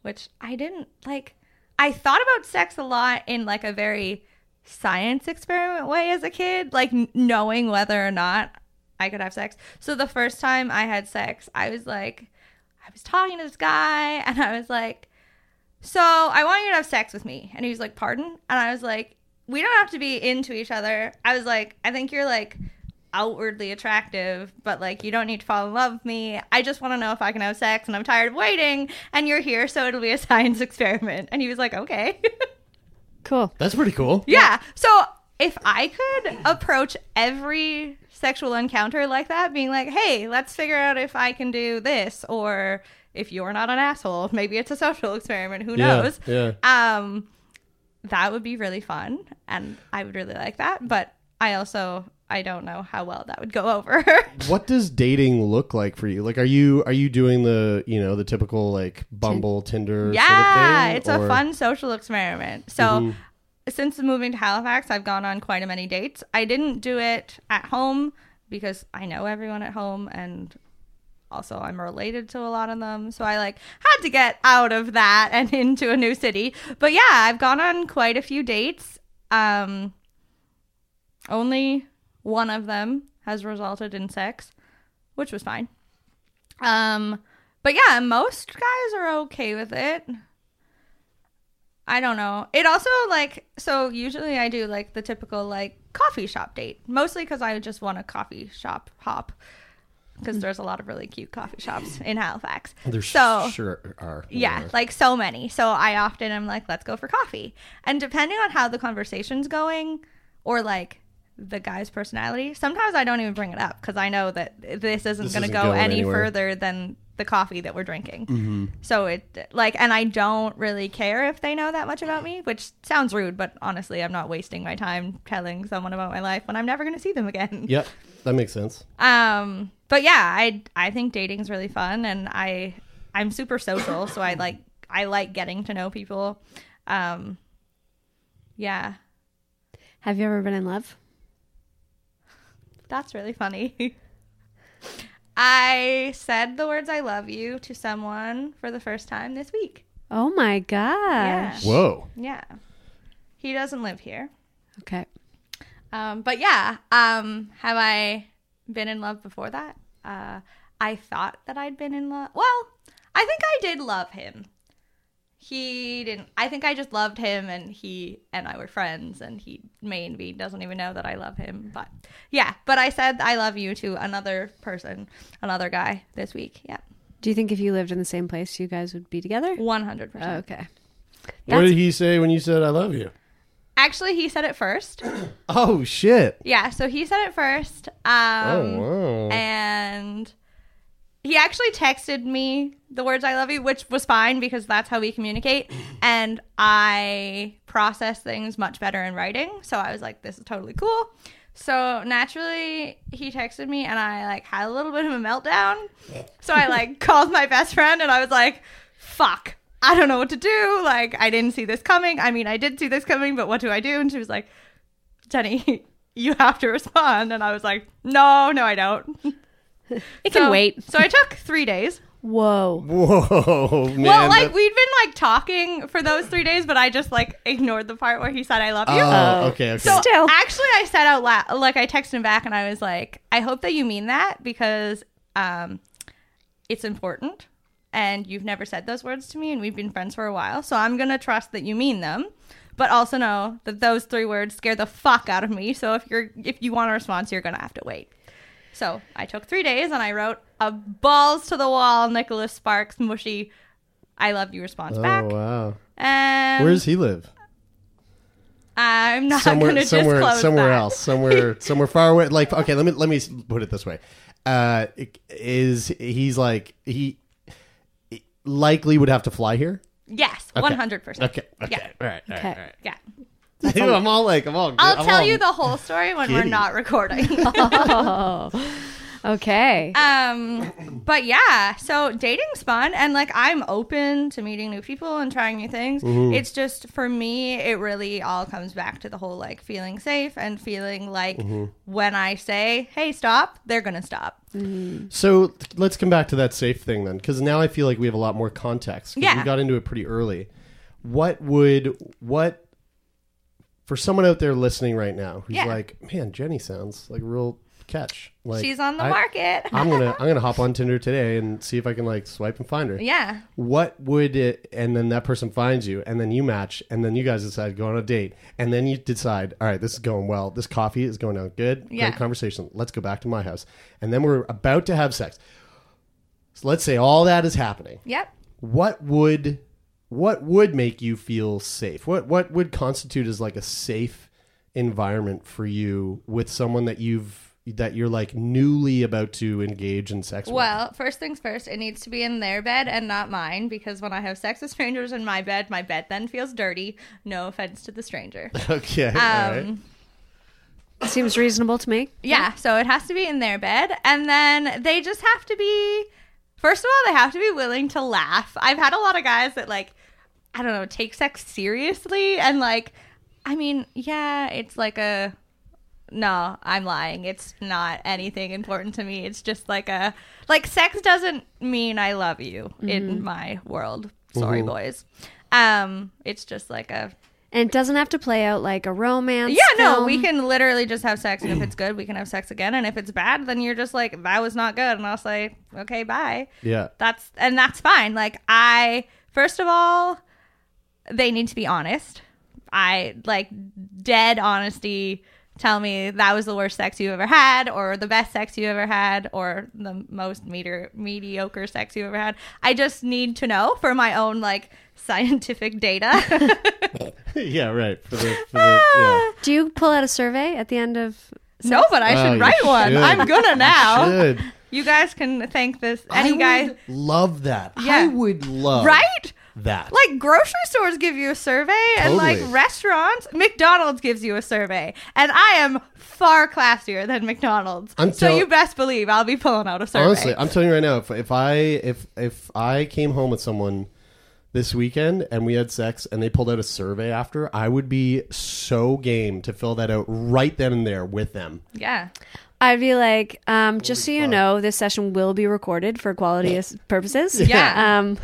C: Which I didn't like. I thought about sex a lot in like a very science experiment way as a kid, like knowing whether or not I could have sex. So the first time I had sex, I was like, I was talking to this guy, (laughs) and I was like, so I want you to have sex with me. And he was like, pardon? And I was like, we don't have to be into each other. I was like, I think you're like outwardly attractive, but like you don't need to fall in love with me. I just want to know if I can have sex and I'm tired of waiting and you're here so it'll be a (laughs) science experiment. And he was like, okay. (laughs)
D: Cool.
A: that's pretty cool.
C: yeah. So if I could approach every sexual encounter like that, being like, hey, let's figure out if I can do this or if you're not an asshole, maybe it's a social experiment, who
A: Yeah,
C: knows?
A: yeah.
C: Um, that would be really fun, and I would really like that. But I also I don't know how well that would go over. (laughs)
A: What does dating look like for you? Like, are you are you doing the you know the typical like Bumble, Tinder?
C: yeah,
A: sort of thing,
C: it's
A: or- Mm-hmm.
C: a fun social experiment. So. Since moving to Halifax, I've gone on quite a many dates. I didn't do it at home because I know everyone at home and also I'm related to a lot of them. So I like had to get out of that and (laughs) into a new city. But yeah, I've gone on quite a few dates. Um only one of them has resulted in sex, which was fine. Um but yeah, most guys are okay with it. I don't know. It also like so usually I do like the typical like coffee shop date, mostly because I just want a coffee shop hop because there's a lot of really cute coffee shops in Halifax.
A: There
C: so
A: sure are.
C: yeah,
A: are.
C: like so many. So I often am like, let's go for coffee. And depending on how the conversation's going, or like the guy's personality. Sometimes I don't even bring it up because I know that this isn't going to
A: isn't
C: go any
A: anywhere.
C: further than the coffee that we're drinking.
A: Mm-hmm.
C: So it like, and I don't really care if they know that much about me, which sounds rude, but honestly, I'm not wasting my time telling someone about my life when I'm never going to see them again.
A: Yep, that makes sense.
C: Um, but yeah, I I think dating's really fun, and I I'm super social, so I like I like getting to know people. Um, yeah,
D: Have you ever been in love?
C: That's really funny. I said the words "I love you" to someone for the first time this week.
D: Oh my
C: Yeah,
D: gosh.
A: Whoa.
C: yeah. He doesn't live here.
D: Okay.
C: Um, but yeah, um, have I been in love before that? Uh, I thought that I'd been in love. Well, I think I did love him. He didn't. I think I just loved him, and he and I were friends, and he maybe doesn't even know that I love him. But yeah, but I said I love you to another person, another guy this week. Yeah,
D: Do you think if you lived in the same place, you guys would be together?
C: 100%
D: okay.
A: What did he say when you said "I love you"?
C: Actually, he said it first. (coughs)
A: Oh shit!
C: Yeah, so he said it first. Um,
A: oh wow.
C: and he actually texted me the words I love you, which was fine because that's how we communicate. (clears throat) And I process things much better in writing. So I was like, this is totally cool. So naturally, he texted me and I like had a little bit of a meltdown. So I like (laughs) called my best friend and I was like, fuck, I don't know what to do. Like, I didn't see this coming. I mean, I did see this coming, but what do I do? And she was like, Jenny, (laughs) you have to respond. And I was like, no, no, I don't. (laughs)
D: It can
C: So-
D: wait.
C: So I took three days.
D: Whoa.
A: Whoa, man.
C: well, like
A: that-
C: we'd been like talking for those three days, but I just like ignored the part where he said I love you.
A: Oh, okay, okay.
C: so
D: Still.
C: actually, I said out loud, like I texted him back, and I was like, I hope that you mean that because um, it's important, and you've never said those words to me, and we've been friends for a while, so I'm gonna trust that you mean them. But also know that those three words scare the fuck out of me. So if you're if you want a response, you're gonna have to wait. So I took three days and I wrote a balls to the wall Nicholas Sparks mushy I love you response
A: oh
C: back.
A: wow.
C: And
A: Where does he live?
C: I'm not
A: somewhere
C: going to
A: somewhere
C: disclose
A: somewhere
C: that.
A: else somewhere (laughs) somewhere far away like okay let me let me put it this way uh is he's like he likely would have to fly here
C: Yes, one hundred percent.
A: okay okay
C: Yeah.
A: all right all right,
D: Okay.
A: all right.
C: Yeah,
A: Dude, i'm all like i'm all good.
C: I'll
A: I'm
C: tell
A: all-
C: you the whole story when we're not recording.
D: Oh. (laughs) (laughs) Okay.
C: um, but yeah, so dating's fun, and like I'm open to meeting new people and trying new things.
A: Mm-hmm.
C: It's just for me, it really all comes back to the whole like feeling safe and feeling like
A: Mm-hmm.
C: when I say, "Hey, stop," they're gonna stop.
A: so let's come back to that safe thing then because now i feel like we have a lot more context.
C: Yeah.
A: we got into it pretty early what would what for someone out there listening right now who's
C: Yeah.
A: like man jenny sounds like a real catch like
C: She's on the
A: I-
C: market. (laughs)
A: I'm gonna (laughs) I'm gonna hop on Tinder today and see if I can like swipe and find her.
C: yeah.
A: What would it? And then that person finds you, and then you match, and then you guys decide to go on a date, and then you decide, all right, this is going well. This coffee is going out good.
C: Yeah.
A: Great conversation. Let's go back to my house, and then we're about to have sex. So let's say all that is happening.
C: Yep.
A: What would what would make you feel safe? What what would constitute as like a safe environment for you with someone that you've that you're like newly about to engage in sex with?
C: Well, first things first, it needs to be in their bed and not mine because when I have sex with strangers in my bed, my bed then feels dirty. No offense to the stranger. (laughs)
A: Okay. all right.
C: Um,
D: Seems reasonable to me.
C: yeah, so it has to be in their bed. And then they just have to be, first of all, they have to be willing to laugh. I've had a lot of guys that, like, I don't know, take sex seriously. And, like, I mean, yeah, it's like a, no, I'm lying. It's not anything important to me. It's just like a, like, sex doesn't mean I love you in my world. Sorry, boys. Um, it's just like a
D: And it doesn't have to play out like a romance.
C: yeah, no, we can literally just have sex, and if it's good, we can have sex again. And if it's bad, then you're just like, that was not good, and I'll say, okay, bye.
A: Yeah.
C: That's and that's fine. Like I, first of all, they need to be honest. I like dead honesty. Tell me that was the worst sex you ever had, or the best sex you ever had, or the most meter, mediocre sex you ever had. I just need to know for my own like (laughs) scientific data. (laughs) (laughs)
A: yeah, right. For the, for the ah. yeah.
B: Do you pull out a survey at the end of?
C: no, but I
A: Oh,
C: should
A: you
C: write one.
A: should.
C: I'm gonna now.
A: Should.
C: You guys can thank this. Any
A: I
C: guy,
A: would love that. I
C: Yeah.
A: would love
C: right?
A: that.
C: Like grocery stores give you a survey, and like
A: Totally.
C: restaurants, McDonald's gives you a survey, and I am far classier than McDonald's.
A: I'm
C: so
A: tell-
C: you best believe I'll be pulling out a survey.
A: Honestly, I'm telling you right now, if, if I if if I came home with someone this weekend and we had sex and they pulled out a survey after, I would be so game to fill that out right then and there with them.
C: yeah.
B: I'd be like, um, just so you know, this session will be recorded for quality purposes. (laughs)
C: Yeah.
B: Um,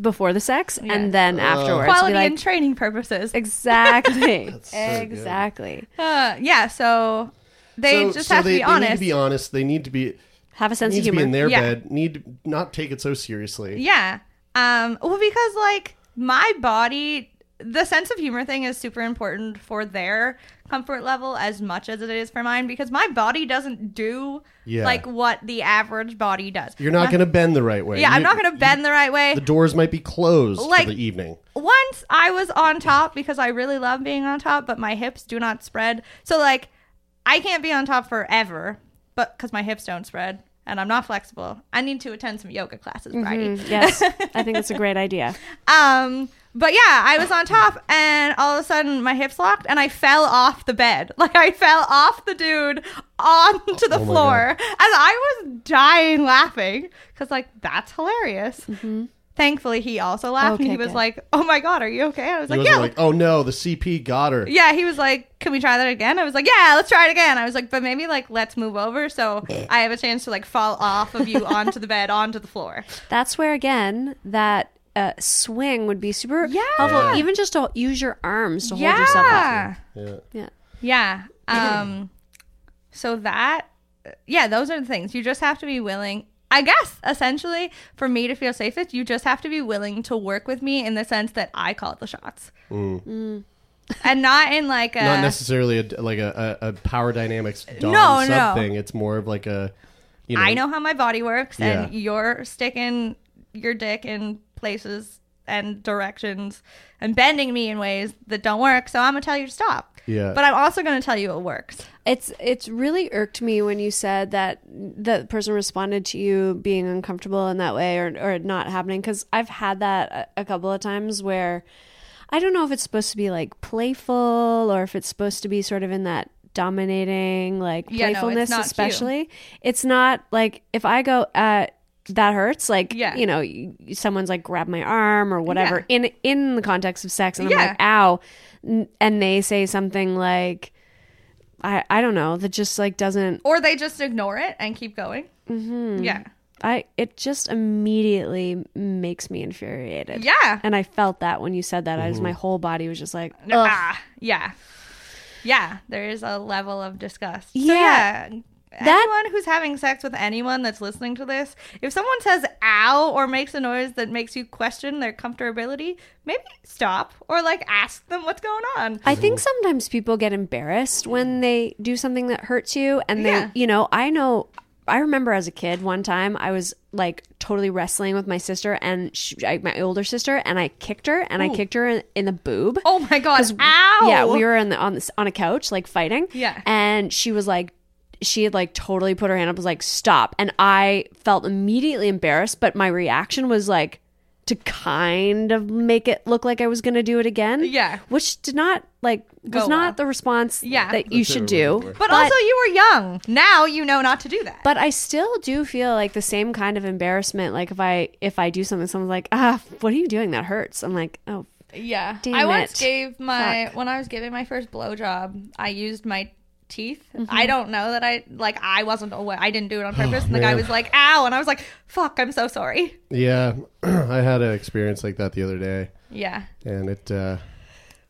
B: before the sex
C: Yeah.
B: and then afterwards.
C: Quality
B: like,
C: and training purposes.
B: exactly. (laughs)
A: so good.
B: exactly.
C: Uh, yeah. So they
A: so,
C: just
A: so
C: have
A: they,
C: to be
A: they
C: honest.
A: need to be honest. They need to be
B: Have a sense
A: need
B: of
A: to be
B: humor.
A: in their
C: Yeah.
A: bed. Need to not take it so seriously.
C: Yeah. Um well because like my body the sense of humor thing is super important for their comfort level as much as it is for mine because my body doesn't do
A: Yeah.
C: like what the average body does.
A: You're not going to bend the right way.
C: Yeah, I'm not going to bend the right way.
A: The doors might be closed
C: Like-
A: for the evening.
C: Once I was on top because I really love being on top, but my hips do not spread. So like I can't be on top forever, but cuz my hips don't spread and I'm not flexible. I need to attend some yoga classes, Bridie.
B: Mm, yes, (laughs) I think that's a great idea.
C: Um, but yeah, I was on top, and all of a sudden my hips locked, and I fell off the bed. (laughs) Like I fell off the dude onto the
A: Oh
C: floor, and I was dying laughing because like that's hilarious. Thankfully, he also laughed, and he was
B: good.
C: like, "Oh my god, are you okay?" I was
A: He
C: like, "Yeah."
A: like, oh no, the CP got her.
C: yeah, he was like, "Can we try that again?" I was like, "Yeah, let's try it again." I was like, "But maybe like let's move over so I have a chance to like fall off of you onto the bed onto the floor."
B: That's where again that uh, swing would be super
C: Yeah.
B: helpful. Even just to use your arms to hold yourself up.
C: Yeah.
A: Yeah.
B: Yeah.
C: Yeah. Um so that yeah, those are the things. You just have to be willing. I guess essentially for me to feel safest, you just have to be willing to work with me in the sense that I call the shots. Mm. Mm. And not in like a
A: Not necessarily a, like a, a, power dynamics dom
C: No,
A: sub
C: no.
A: thing. It's more of like a, you know,
C: I know how my body works and
A: Yeah.
C: you're sticking your dick in places and directions and bending me in ways that don't work, so I'm gonna tell you to stop.
A: Yeah.
C: But I'm also gonna tell you it works.
B: It's it's really irked me when you said that the person responded to you being uncomfortable in that way or or not happening because I've had that a, a couple of times where I don't know if it's supposed to be like playful or if it's supposed to be sort of in that dominating like
C: Yeah, no, it's
B: playfulness
C: not cute.
B: especially. It's not like if I go uh that hurts like
C: Yeah.
B: you know someone's like grab my arm or whatever in in the context of sex and I'm like ow N- and they say something like I I don't know that just like doesn't
C: Or they just ignore it and keep going. Mm-hmm. Yeah.
B: I it just immediately makes me infuriated.
C: Yeah.
B: And I felt that when you said that. I was my whole body was just like Ugh.
C: Ah, yeah. Yeah, there is a level of disgust. So,
B: Yeah.
C: yeah.
B: That-
C: anyone who's having sex with anyone that's listening to this, if someone says ow or makes a noise that makes you question their comfortability, maybe stop or like ask them what's going on.
B: I think sometimes people get embarrassed when they do something that hurts you and they
C: Yeah.
B: you know, I know I remember as a kid one time I was like totally wrestling with my sister and she, I, my older sister and I kicked her and I kicked her in, in the boob.
C: Oh my god. Ow.
B: Yeah, we were in the, on this on a couch like fighting.
C: Yeah.
B: and she was like, she had like totally put her hand up, was like, stop, and I felt immediately embarrassed, but my reaction was like to kind of make it look like I was going to do it again.
C: Yeah.
B: which did not like was
C: Go
B: not
C: well.
B: the response
C: Yeah.
B: that you
A: That's
B: should do.
A: looking for.
C: But, also you were young. Now you know not to do that.
B: But I still do feel like the same kind of embarrassment. Like if I if I do something, someone's like, "Ah, what are you doing? That hurts." I'm like, "Oh,
C: Yeah.
B: Damn
C: I once
B: it.
C: gave my
B: Fuck.
C: when I was giving my first blowjob, I used my teeth.
B: Mm-hmm.
C: I don't know that I like I wasn't aware. I didn't do it on purpose. and the guy was like, "Ow," and I was like, "Fuck, I'm so sorry."
A: Yeah, (clears throat) I had an experience like that the other day,
C: Yeah.
A: and it. uh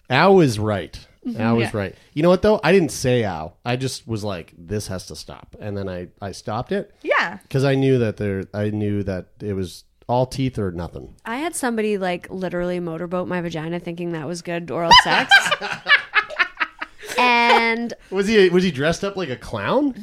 A: Al is right. Al was
C: Yeah.
A: right. You know what though? I didn't say ow. I just was like, "This has to stop," and then I I stopped it
C: Yeah.
A: because I knew that there. I knew that it was all teeth or nothing.
B: I had somebody like literally motorboat my vagina thinking that was good oral sex. (laughs) and and (laughs)
A: Was he was he dressed up like a clown?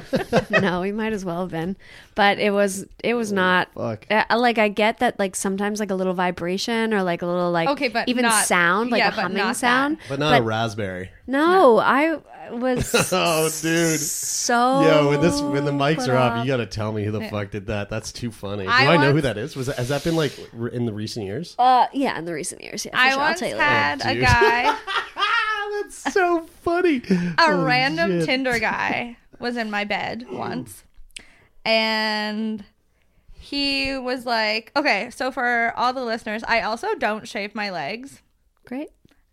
A: (laughs)
B: no, he might as well have been. But it was it was not
A: fuck.
B: uh, like I get that like sometimes like a little vibration or like a little like
C: Okay, but
B: even
C: not-
B: sound like
C: yeah,
B: a
C: but
B: humming
C: not
B: sound.
A: But not a raspberry.
B: No, I was (laughs)
A: Oh, dude.
B: so
A: Yo, when this when the mics are off,
B: off.
A: you gotta tell me who the fuck did that. That's too funny. Do
C: I
A: I, know who that is? Was that, has that been like in the recent years?
B: Uh, yeah, in the recent years, yeah.
C: I
B: sure.
C: once
B: I'll tell you later.
C: had a guy, (laughs)
A: That's so funny.
C: a
A: Holy
C: random
A: shit.
C: Tinder guy, was in my bed once, and he was like, "Okay, so for all the listeners, I also don't shave my legs."
B: Great.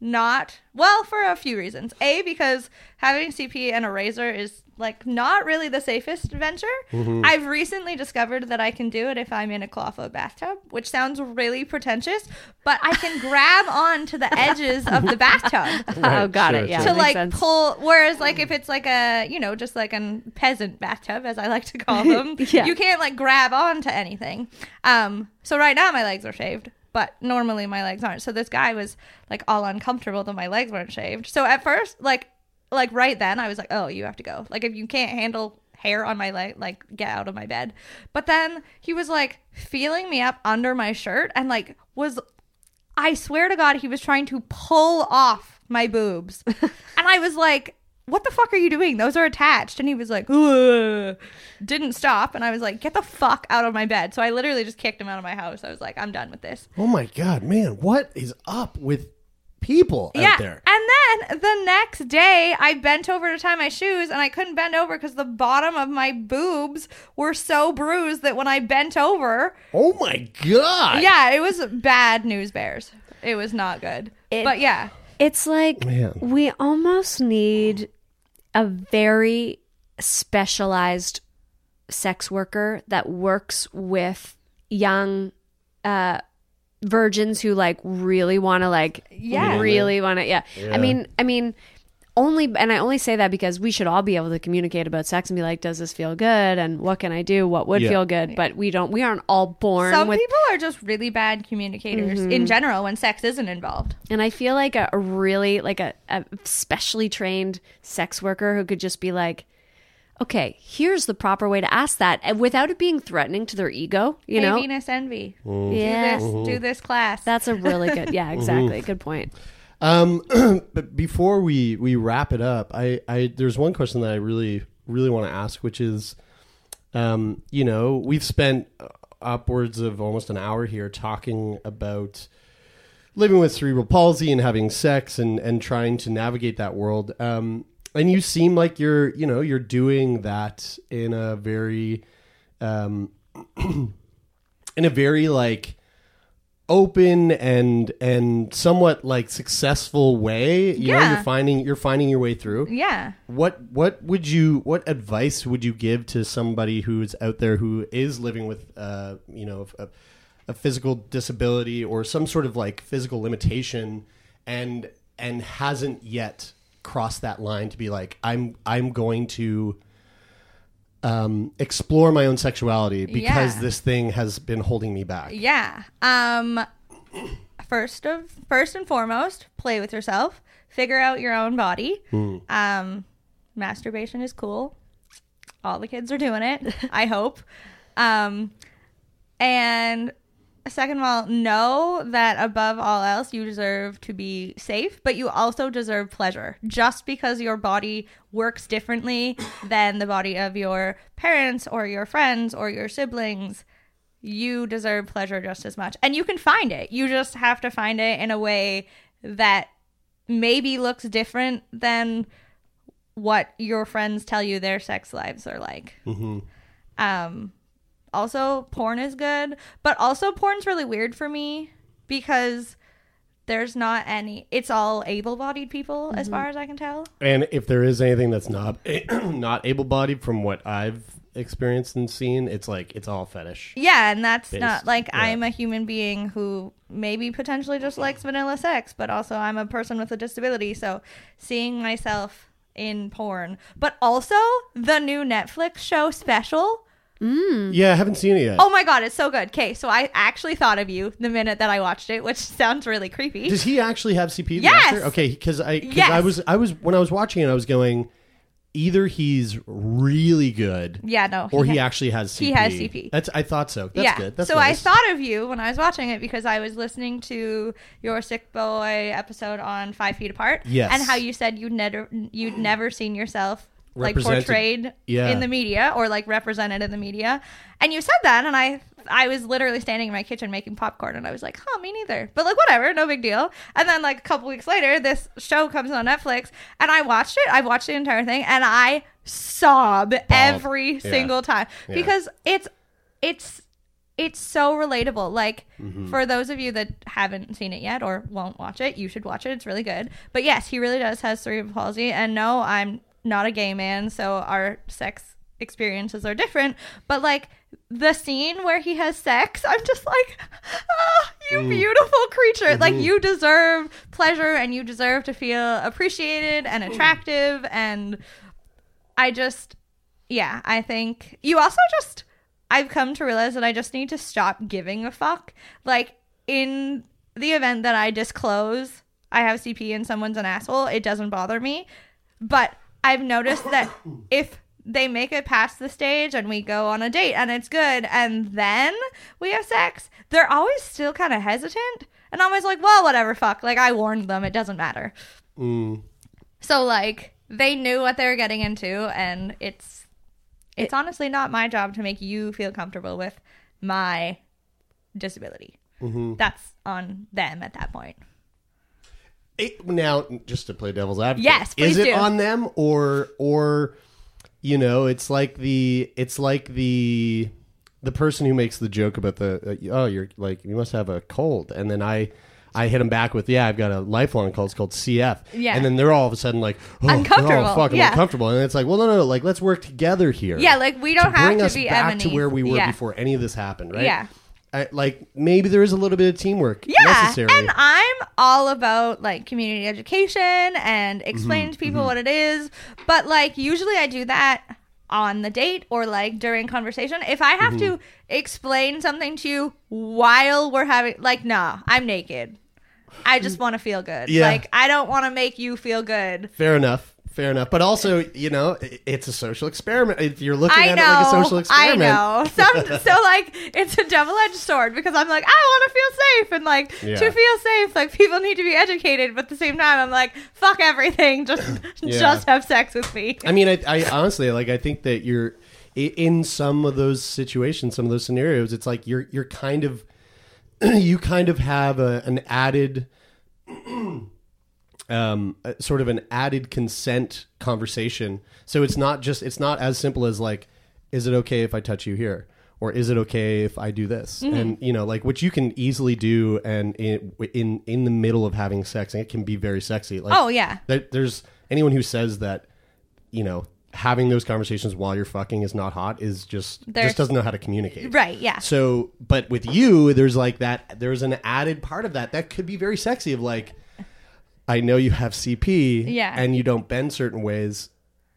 C: Not well for a few reasons. A because having cp and a razor is like not really the safest venture. I've recently discovered that i can do it if i'm in a clawfoot bathtub which sounds really pretentious but i can (laughs) grab on to the edges of the bathtub. (laughs)
B: Oh, got
A: sure,
B: it. Yeah,
C: to like
B: sense.
C: pull whereas like if it's like a you know just like a peasant bathtub as i like to call (laughs) them
B: Yeah.
C: you can't like grab on to anything. Um so right now my legs are shaved but normally my legs aren't. So this guy was like all uncomfortable that my legs weren't shaved. So at first like like right then i was like oh you have to go. Like if you can't handle hair on my leg like get out of my bed. But then he was like feeling me up under my shirt and like was I swear to God, he was trying to pull off my boobs. (laughs) and I was like, what the fuck are you doing? Those are attached. And he was like, Ugh. didn't stop. And I was like, get the fuck out of my bed. So I literally just kicked him out of my house. I was like, I'm done with this.
A: Oh my god, man, what is up with people
C: yeah.
A: out there?
C: And then the next day, I bent over to tie my shoes and I couldn't bend over because the bottom of my boobs were so bruised that when I bent over,
A: Oh my god.
C: yeah, it was bad news bears. It was not good.
B: It-
C: but yeah.
B: It's like
A: Man.
B: we almost need a very specialized sex worker that works with young uh virgins who like really want to like
C: Yeah.
B: really want to yeah.
A: Yeah.
B: I mean I mean only and I only say that because we should all be able to communicate about sex and be like does this feel good and what can I do what would
A: Yeah.
B: feel good but we don't we aren't all born
C: Some
B: with
C: people are just really bad communicators in mm-hmm. general when sex isn't involved.
B: And I feel like a, a really like a, a specially trained sex worker who could just be like, okay, here's the proper way to ask that, and without it being threatening to their ego. You
C: hey,
B: know,
C: Venus envy.
B: yeah,
C: Do mm-hmm. this, do this class.
B: that's a really good. Yeah, mm-hmm. exactly. Good point.
A: Um, (clears throat) but before we we wrap it up, I I there's one question that I really really want to ask, which is, um, you know, we've spent upwards of almost an hour here talking about living with cerebral palsy and having sex and and trying to navigate that world. Um, and you seem like you're you know you're doing that in a very um (clears throat) in a very like open and and somewhat like successful way you know you're finding you're finding your way through
C: yeah.
A: what what would you what advice would you give to somebody who's out there who is living with uh you know a, a physical disability or some sort of like physical limitation and and hasn't yet crossed that line to be like i'm i'm going to um explore my own sexuality because
C: Yeah.
A: this thing has been holding me back
C: Yeah. Um first of first and foremost, play with yourself. Figure out your own body. Um masturbation is cool. All the kids are doing it, (laughs) I hope. Um and second of all, know that above all else you deserve to be safe, but you also deserve pleasure. Just because your body works differently than the body of your parents or your friends or your siblings, you deserve pleasure just as much. And you can find it. You just have to find it in a way that maybe looks different than what your friends tell you their sex lives are like. Um, also, porn is good, but also porn's really weird for me because there's not any. It's all able-bodied people, as mm-hmm. far as I can tell.
A: And if there is anything that's not (clears throat) not able bodied from what I've experienced and seen, it's like it's all fetish.
C: Yeah, and that's
A: Based,
C: not like
A: yeah.
C: I'm a human being who maybe potentially just likes vanilla sex, but also I'm a person with a disability, so seeing myself in porn, but also the new Netflix show special Mm.
A: Yeah, I haven't seen it yet.
C: Oh my god, it's so good. Okay, so I actually thought of you the minute that I watched it, which (laughs) sounds really creepy.
A: Does he actually have CP?
C: Yes!
A: actor? Okay, because I cause
C: Yes.
A: I was I was when I was watching it, I was going, either he's really good,
C: yeah, no.
A: or he
C: ha-
A: actually has CP.
C: he has CP.
A: That's I thought so. That's
C: yeah.
A: good. That's
C: so
A: nice.
C: I thought of you when I was watching it because I was listening to your sick boy episode on Five Feet Apart.
A: Yes.
C: And how you said you'd never you'd never seen yourself like portrayed
A: Yeah.
C: in the media or like represented in the media. And you said that and I I was literally standing in my kitchen making popcorn and I was like, huh, me neither. But like whatever, no big deal. And then like a couple weeks later, this show comes on Netflix and I watched it. I watched the entire thing and I sob every
A: Yeah.
C: single time.
A: Yeah.
C: Because it's it's it's so relatable. Like
A: Mm-hmm.
C: for those of you that haven't seen it yet or won't watch it, you should watch it. It's really good. But yes, he really does has cerebral palsy. And no, I'm not a gay man, so our sex experiences are different. But like the scene where he has sex, I'm just like, (laughs) ah, you
A: Mm.
C: beautiful creature.
A: Mm-hmm.
C: Like you deserve pleasure and you deserve to feel appreciated and attractive. And I just, yeah, I think you also just, I've come to realize that I just need to stop giving a fuck. Like, in the event that I disclose I have CP and someone's an asshole, it doesn't bother me. But I've noticed that if they make it past the stage and we go on a date and it's good and then we have sex, they're always still kind of hesitant. And always like, well, whatever, fuck. Like, I warned them, it doesn't matter. Mm. So like they knew what they were getting into, and it's it's honestly not my job to make you feel comfortable with my disability. Mm-hmm. That's on them at that point.
A: It- now, just to play devil's advocate,
C: Yes,
A: is it
C: do.
A: on them or or you know, it's like the it's like the the person who makes the joke about the uh, oh you're like you must have a cold, and then I. I hit him back with, yeah, I've got a lifelong cold. It's called CF.
C: Yeah.
A: And then they're all of a sudden like, oh,
C: Uncomfortable,
A: Oh, fuck, I'm
C: yeah.
A: uncomfortable. And it's like, well, no, no, no. Like, let's work together here.
C: Yeah, like, we don't
A: to
C: have to be
A: back to where we were
C: Yeah.
A: before any of this happened, right?
C: Yeah.
A: I, like, maybe there is a little bit of teamwork
C: Yeah,
A: necessary.
C: and I'm all about like community education and mm-hmm, explaining to people mm-hmm. what it is. But like usually I do that on the date or like during conversation. If I have to mm-hmm. explain something to you while we're having like nah, I'm naked. I just mm. want to feel good.
A: Yeah.
C: Like I don't want to make you feel good.
A: Fair enough. Fair enough. But also, you know, it's a social experiment. If you're looking
C: I
A: at
C: know.
A: it like a social experiment.
C: I know. (laughs) Some, so like it's a double edged sword because I'm like I want to feel safe and like
A: Yeah.
C: to feel safe like people need to be educated, but at the same time I'm like fuck everything, (laughs) just
A: Yeah.
C: just have sex with me.
A: I mean, I, I honestly like. I think that you're in some of those situations, some of those scenarios. It's like you're you're kind of (clears throat) you kind of have a, an added. (clears throat) Um, a- sort of an added consent conversation. So it's not just it's not as simple as like, is it okay if I touch you here, or is it okay if I do this?
C: Mm-hmm.
A: And you know, like which you can easily do, and in in in the middle of having sex, and it can be very sexy. Like,
C: Oh, yeah.
A: there, there's anyone who says that you know having those conversations while you're fucking is not hot is just
C: There's-
A: just doesn't know how to communicate
C: Right, yeah.
A: so but with you there's like that there's an added part of that that could be very sexy of like i know you have cp
C: Yeah.
A: and you don't bend certain ways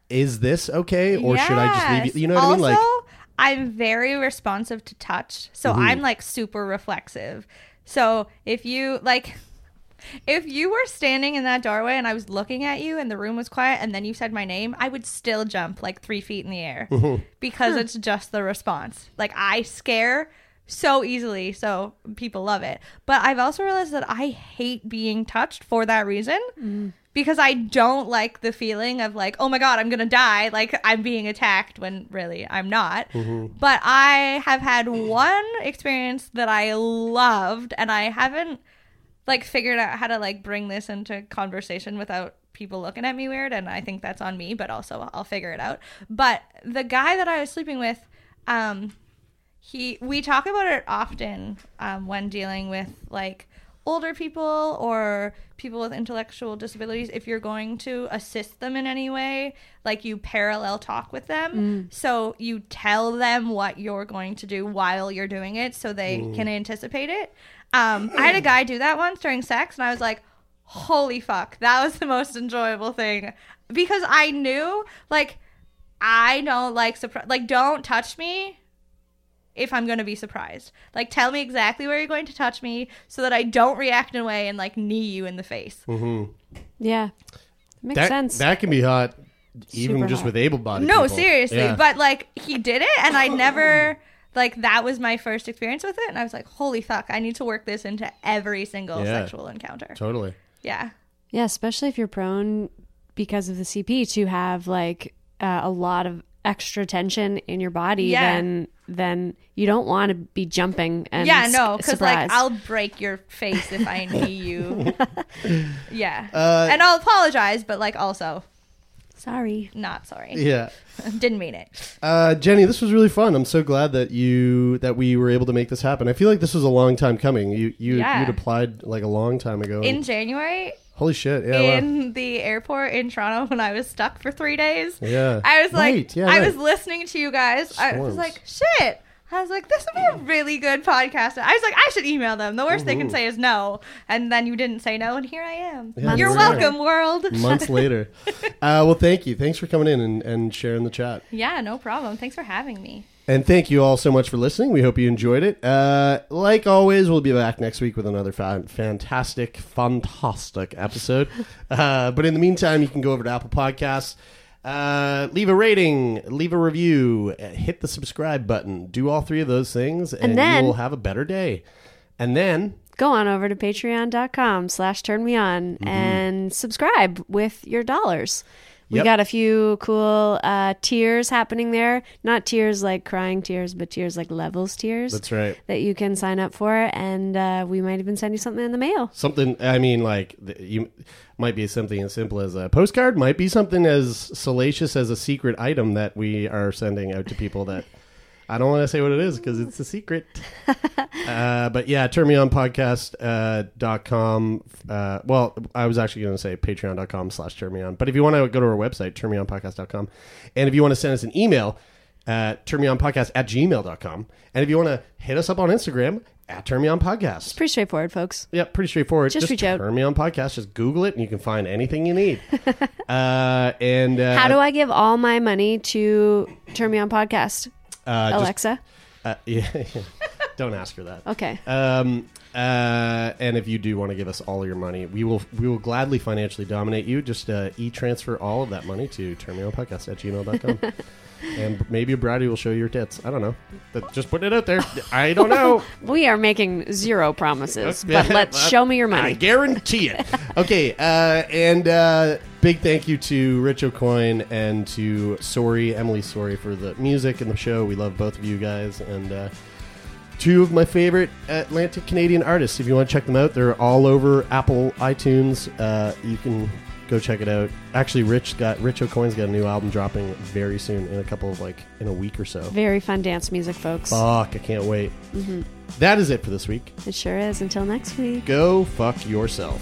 A: is this okay or should i just leave you you know what
C: also,
A: i mean like Mm-hmm.
C: I'm very responsive to touch, so I'm like super reflexive. So if you like, (laughs) if you were standing in that doorway and I was looking at you and the room was quiet and then you said my name, I would still jump like three feet in the air
A: Mm-hmm.
C: because it's just the response. Like I scare so easily, so people love it. But I've also realized that I hate being touched for that reason because I don't like the feeling of like, oh my god, I'm gonna die, like I'm being attacked when really I'm not. But I have had one experience that I loved, and I haven't like figured out how to like bring this into conversation without people looking at me weird, and I think that's on me, but also I'll figure it out. But the guy that I was sleeping with, um, he we talk about it often um, when dealing with like older people or people with intellectual disabilities if you're going to assist them in any way like you parallel talk with them. So you tell them what you're going to do while you're doing it so they can anticipate it. Um, i had a guy do that once during sex and i was like holy fuck that was the most enjoyable thing. Because i knew like I don't like surprise. Like, don't touch me if I'm going to be surprised. Like, tell me exactly where you're going to touch me so that I don't react in a way and like knee you in the face.
B: Yeah. Makes
A: that
B: sense.
A: that can be hot, even
B: Super
A: just
B: hot.
A: with able-bodied.
C: No,
A: people.
C: seriously.
A: Yeah.
C: But like, he did it, and I never. Like that was my first experience with it, and I was like, "Holy fuck! I need to work this into every single
A: Yeah.
C: sexual encounter."
A: totally.
C: Yeah,
B: Yeah, especially if you're prone because of the CP to have like uh, a lot of extra tension in your body,
C: Yeah.
B: then then you don't want to be jumping and
C: yeah, no, because like. I'll break your face if I knee you. (laughs) yeah,
A: Uh,
C: and I'll apologize, but like also
B: sorry.
C: not sorry.
A: Yeah. (laughs)
C: Didn't mean it.
A: Uh, Jenny, this was really fun. I'm so glad that you that we were able to make this happen. I feel like this was a long time coming. You you
C: Yeah.
A: you'd applied like a long time ago.
C: In January,
A: holy shit! Yeah, wow.
C: in the airport in Toronto when I was stuck for three days.
A: Yeah.
C: I was like,
A: Right, yeah,
C: I
A: right.
C: was listening to you guys. I was like, shit. I was like, this would be a really good podcast. I was like, I should email them. The worst they can say is no. And then you didn't say no, and here I am.
A: Yeah,
C: You're welcome, world.
A: months (laughs) later. Uh, well, thank you. Thanks for coming in and, and sharing the chat.
C: yeah, no problem. Thanks for having me.
A: And thank you all so much for listening. We hope you enjoyed it. Uh, like always, we'll be back next week with another fa- fantastic, fantastic episode. (laughs) Uh, but in the meantime, you can go over to Apple Podcasts, uh, leave a rating, leave a review, uh, hit the subscribe button. Do all three of those things, and,
B: then-
A: you will have a better day. And then
B: Go on over to patreon.com slash turn me on
A: Mm-hmm.
B: and subscribe with your dollars. We
A: Yep.
B: got a few cool uh, tiers happening there. Not tears like crying tears, but tears like levels tears.
A: that's right.
B: that you can sign up for, and uh, we might even send you something in the mail.
A: Something. I mean, like you might be something as simple as a postcard. Might be something as salacious as a secret item that we are sending out to people that. I don't want to say what it is because it's a secret. (laughs) uh, but yeah, turn me on podcast uh, dot com. Uh, well, I was actually going to say patreon.com slash turn me on. But if you want to go to our website, turnmeonpodcast.com. And if you want to send us an email, uh, turnmeonpodcast at gmail.com. And if you want to hit us up on Instagram, at turn me on podcast.
B: It's Pretty straightforward, folks.
A: Yeah, pretty straightforward.
B: Just reach out.
A: Turn me on podcast. Just Google it, and you can find anything you need. (laughs) uh, and uh,
B: How do I give all my money to Turn Me On Podcast?
A: Uh, just-
B: Alexa?
A: uh, (laughs) yeah, don't ask her that.
B: Okay.
A: Um, uh, and if you do want to give us all your money, we will we will gladly financially dominate you. Just uh, e transfer all of that money to turnmeonpodcast at gmail.com. (laughs) and maybe Bridie will show you your tits. I don't know. But just putting it out there. I don't know. (laughs)
B: We are making zero promises, but let's (laughs) show me your money.
A: I guarantee it. okay, uh, and uh, big thank you to Rich Aucoin and to Sorry, Emily Sorry for the music and the show. We love both of you guys. And uh, two of my favorite Atlantic Canadian artists. If you want to check them out, they're all over Apple iTunes. Uh, you can go check it out. Actually, Rich got Rich Aucoin's got a new album dropping very soon in a couple of like in a week or so.
B: Very fun dance music, folks.
A: Fuck, I can't wait. Mm-hmm. That is it for this week.
B: It sure is. Until next week.
A: Go fuck yourself.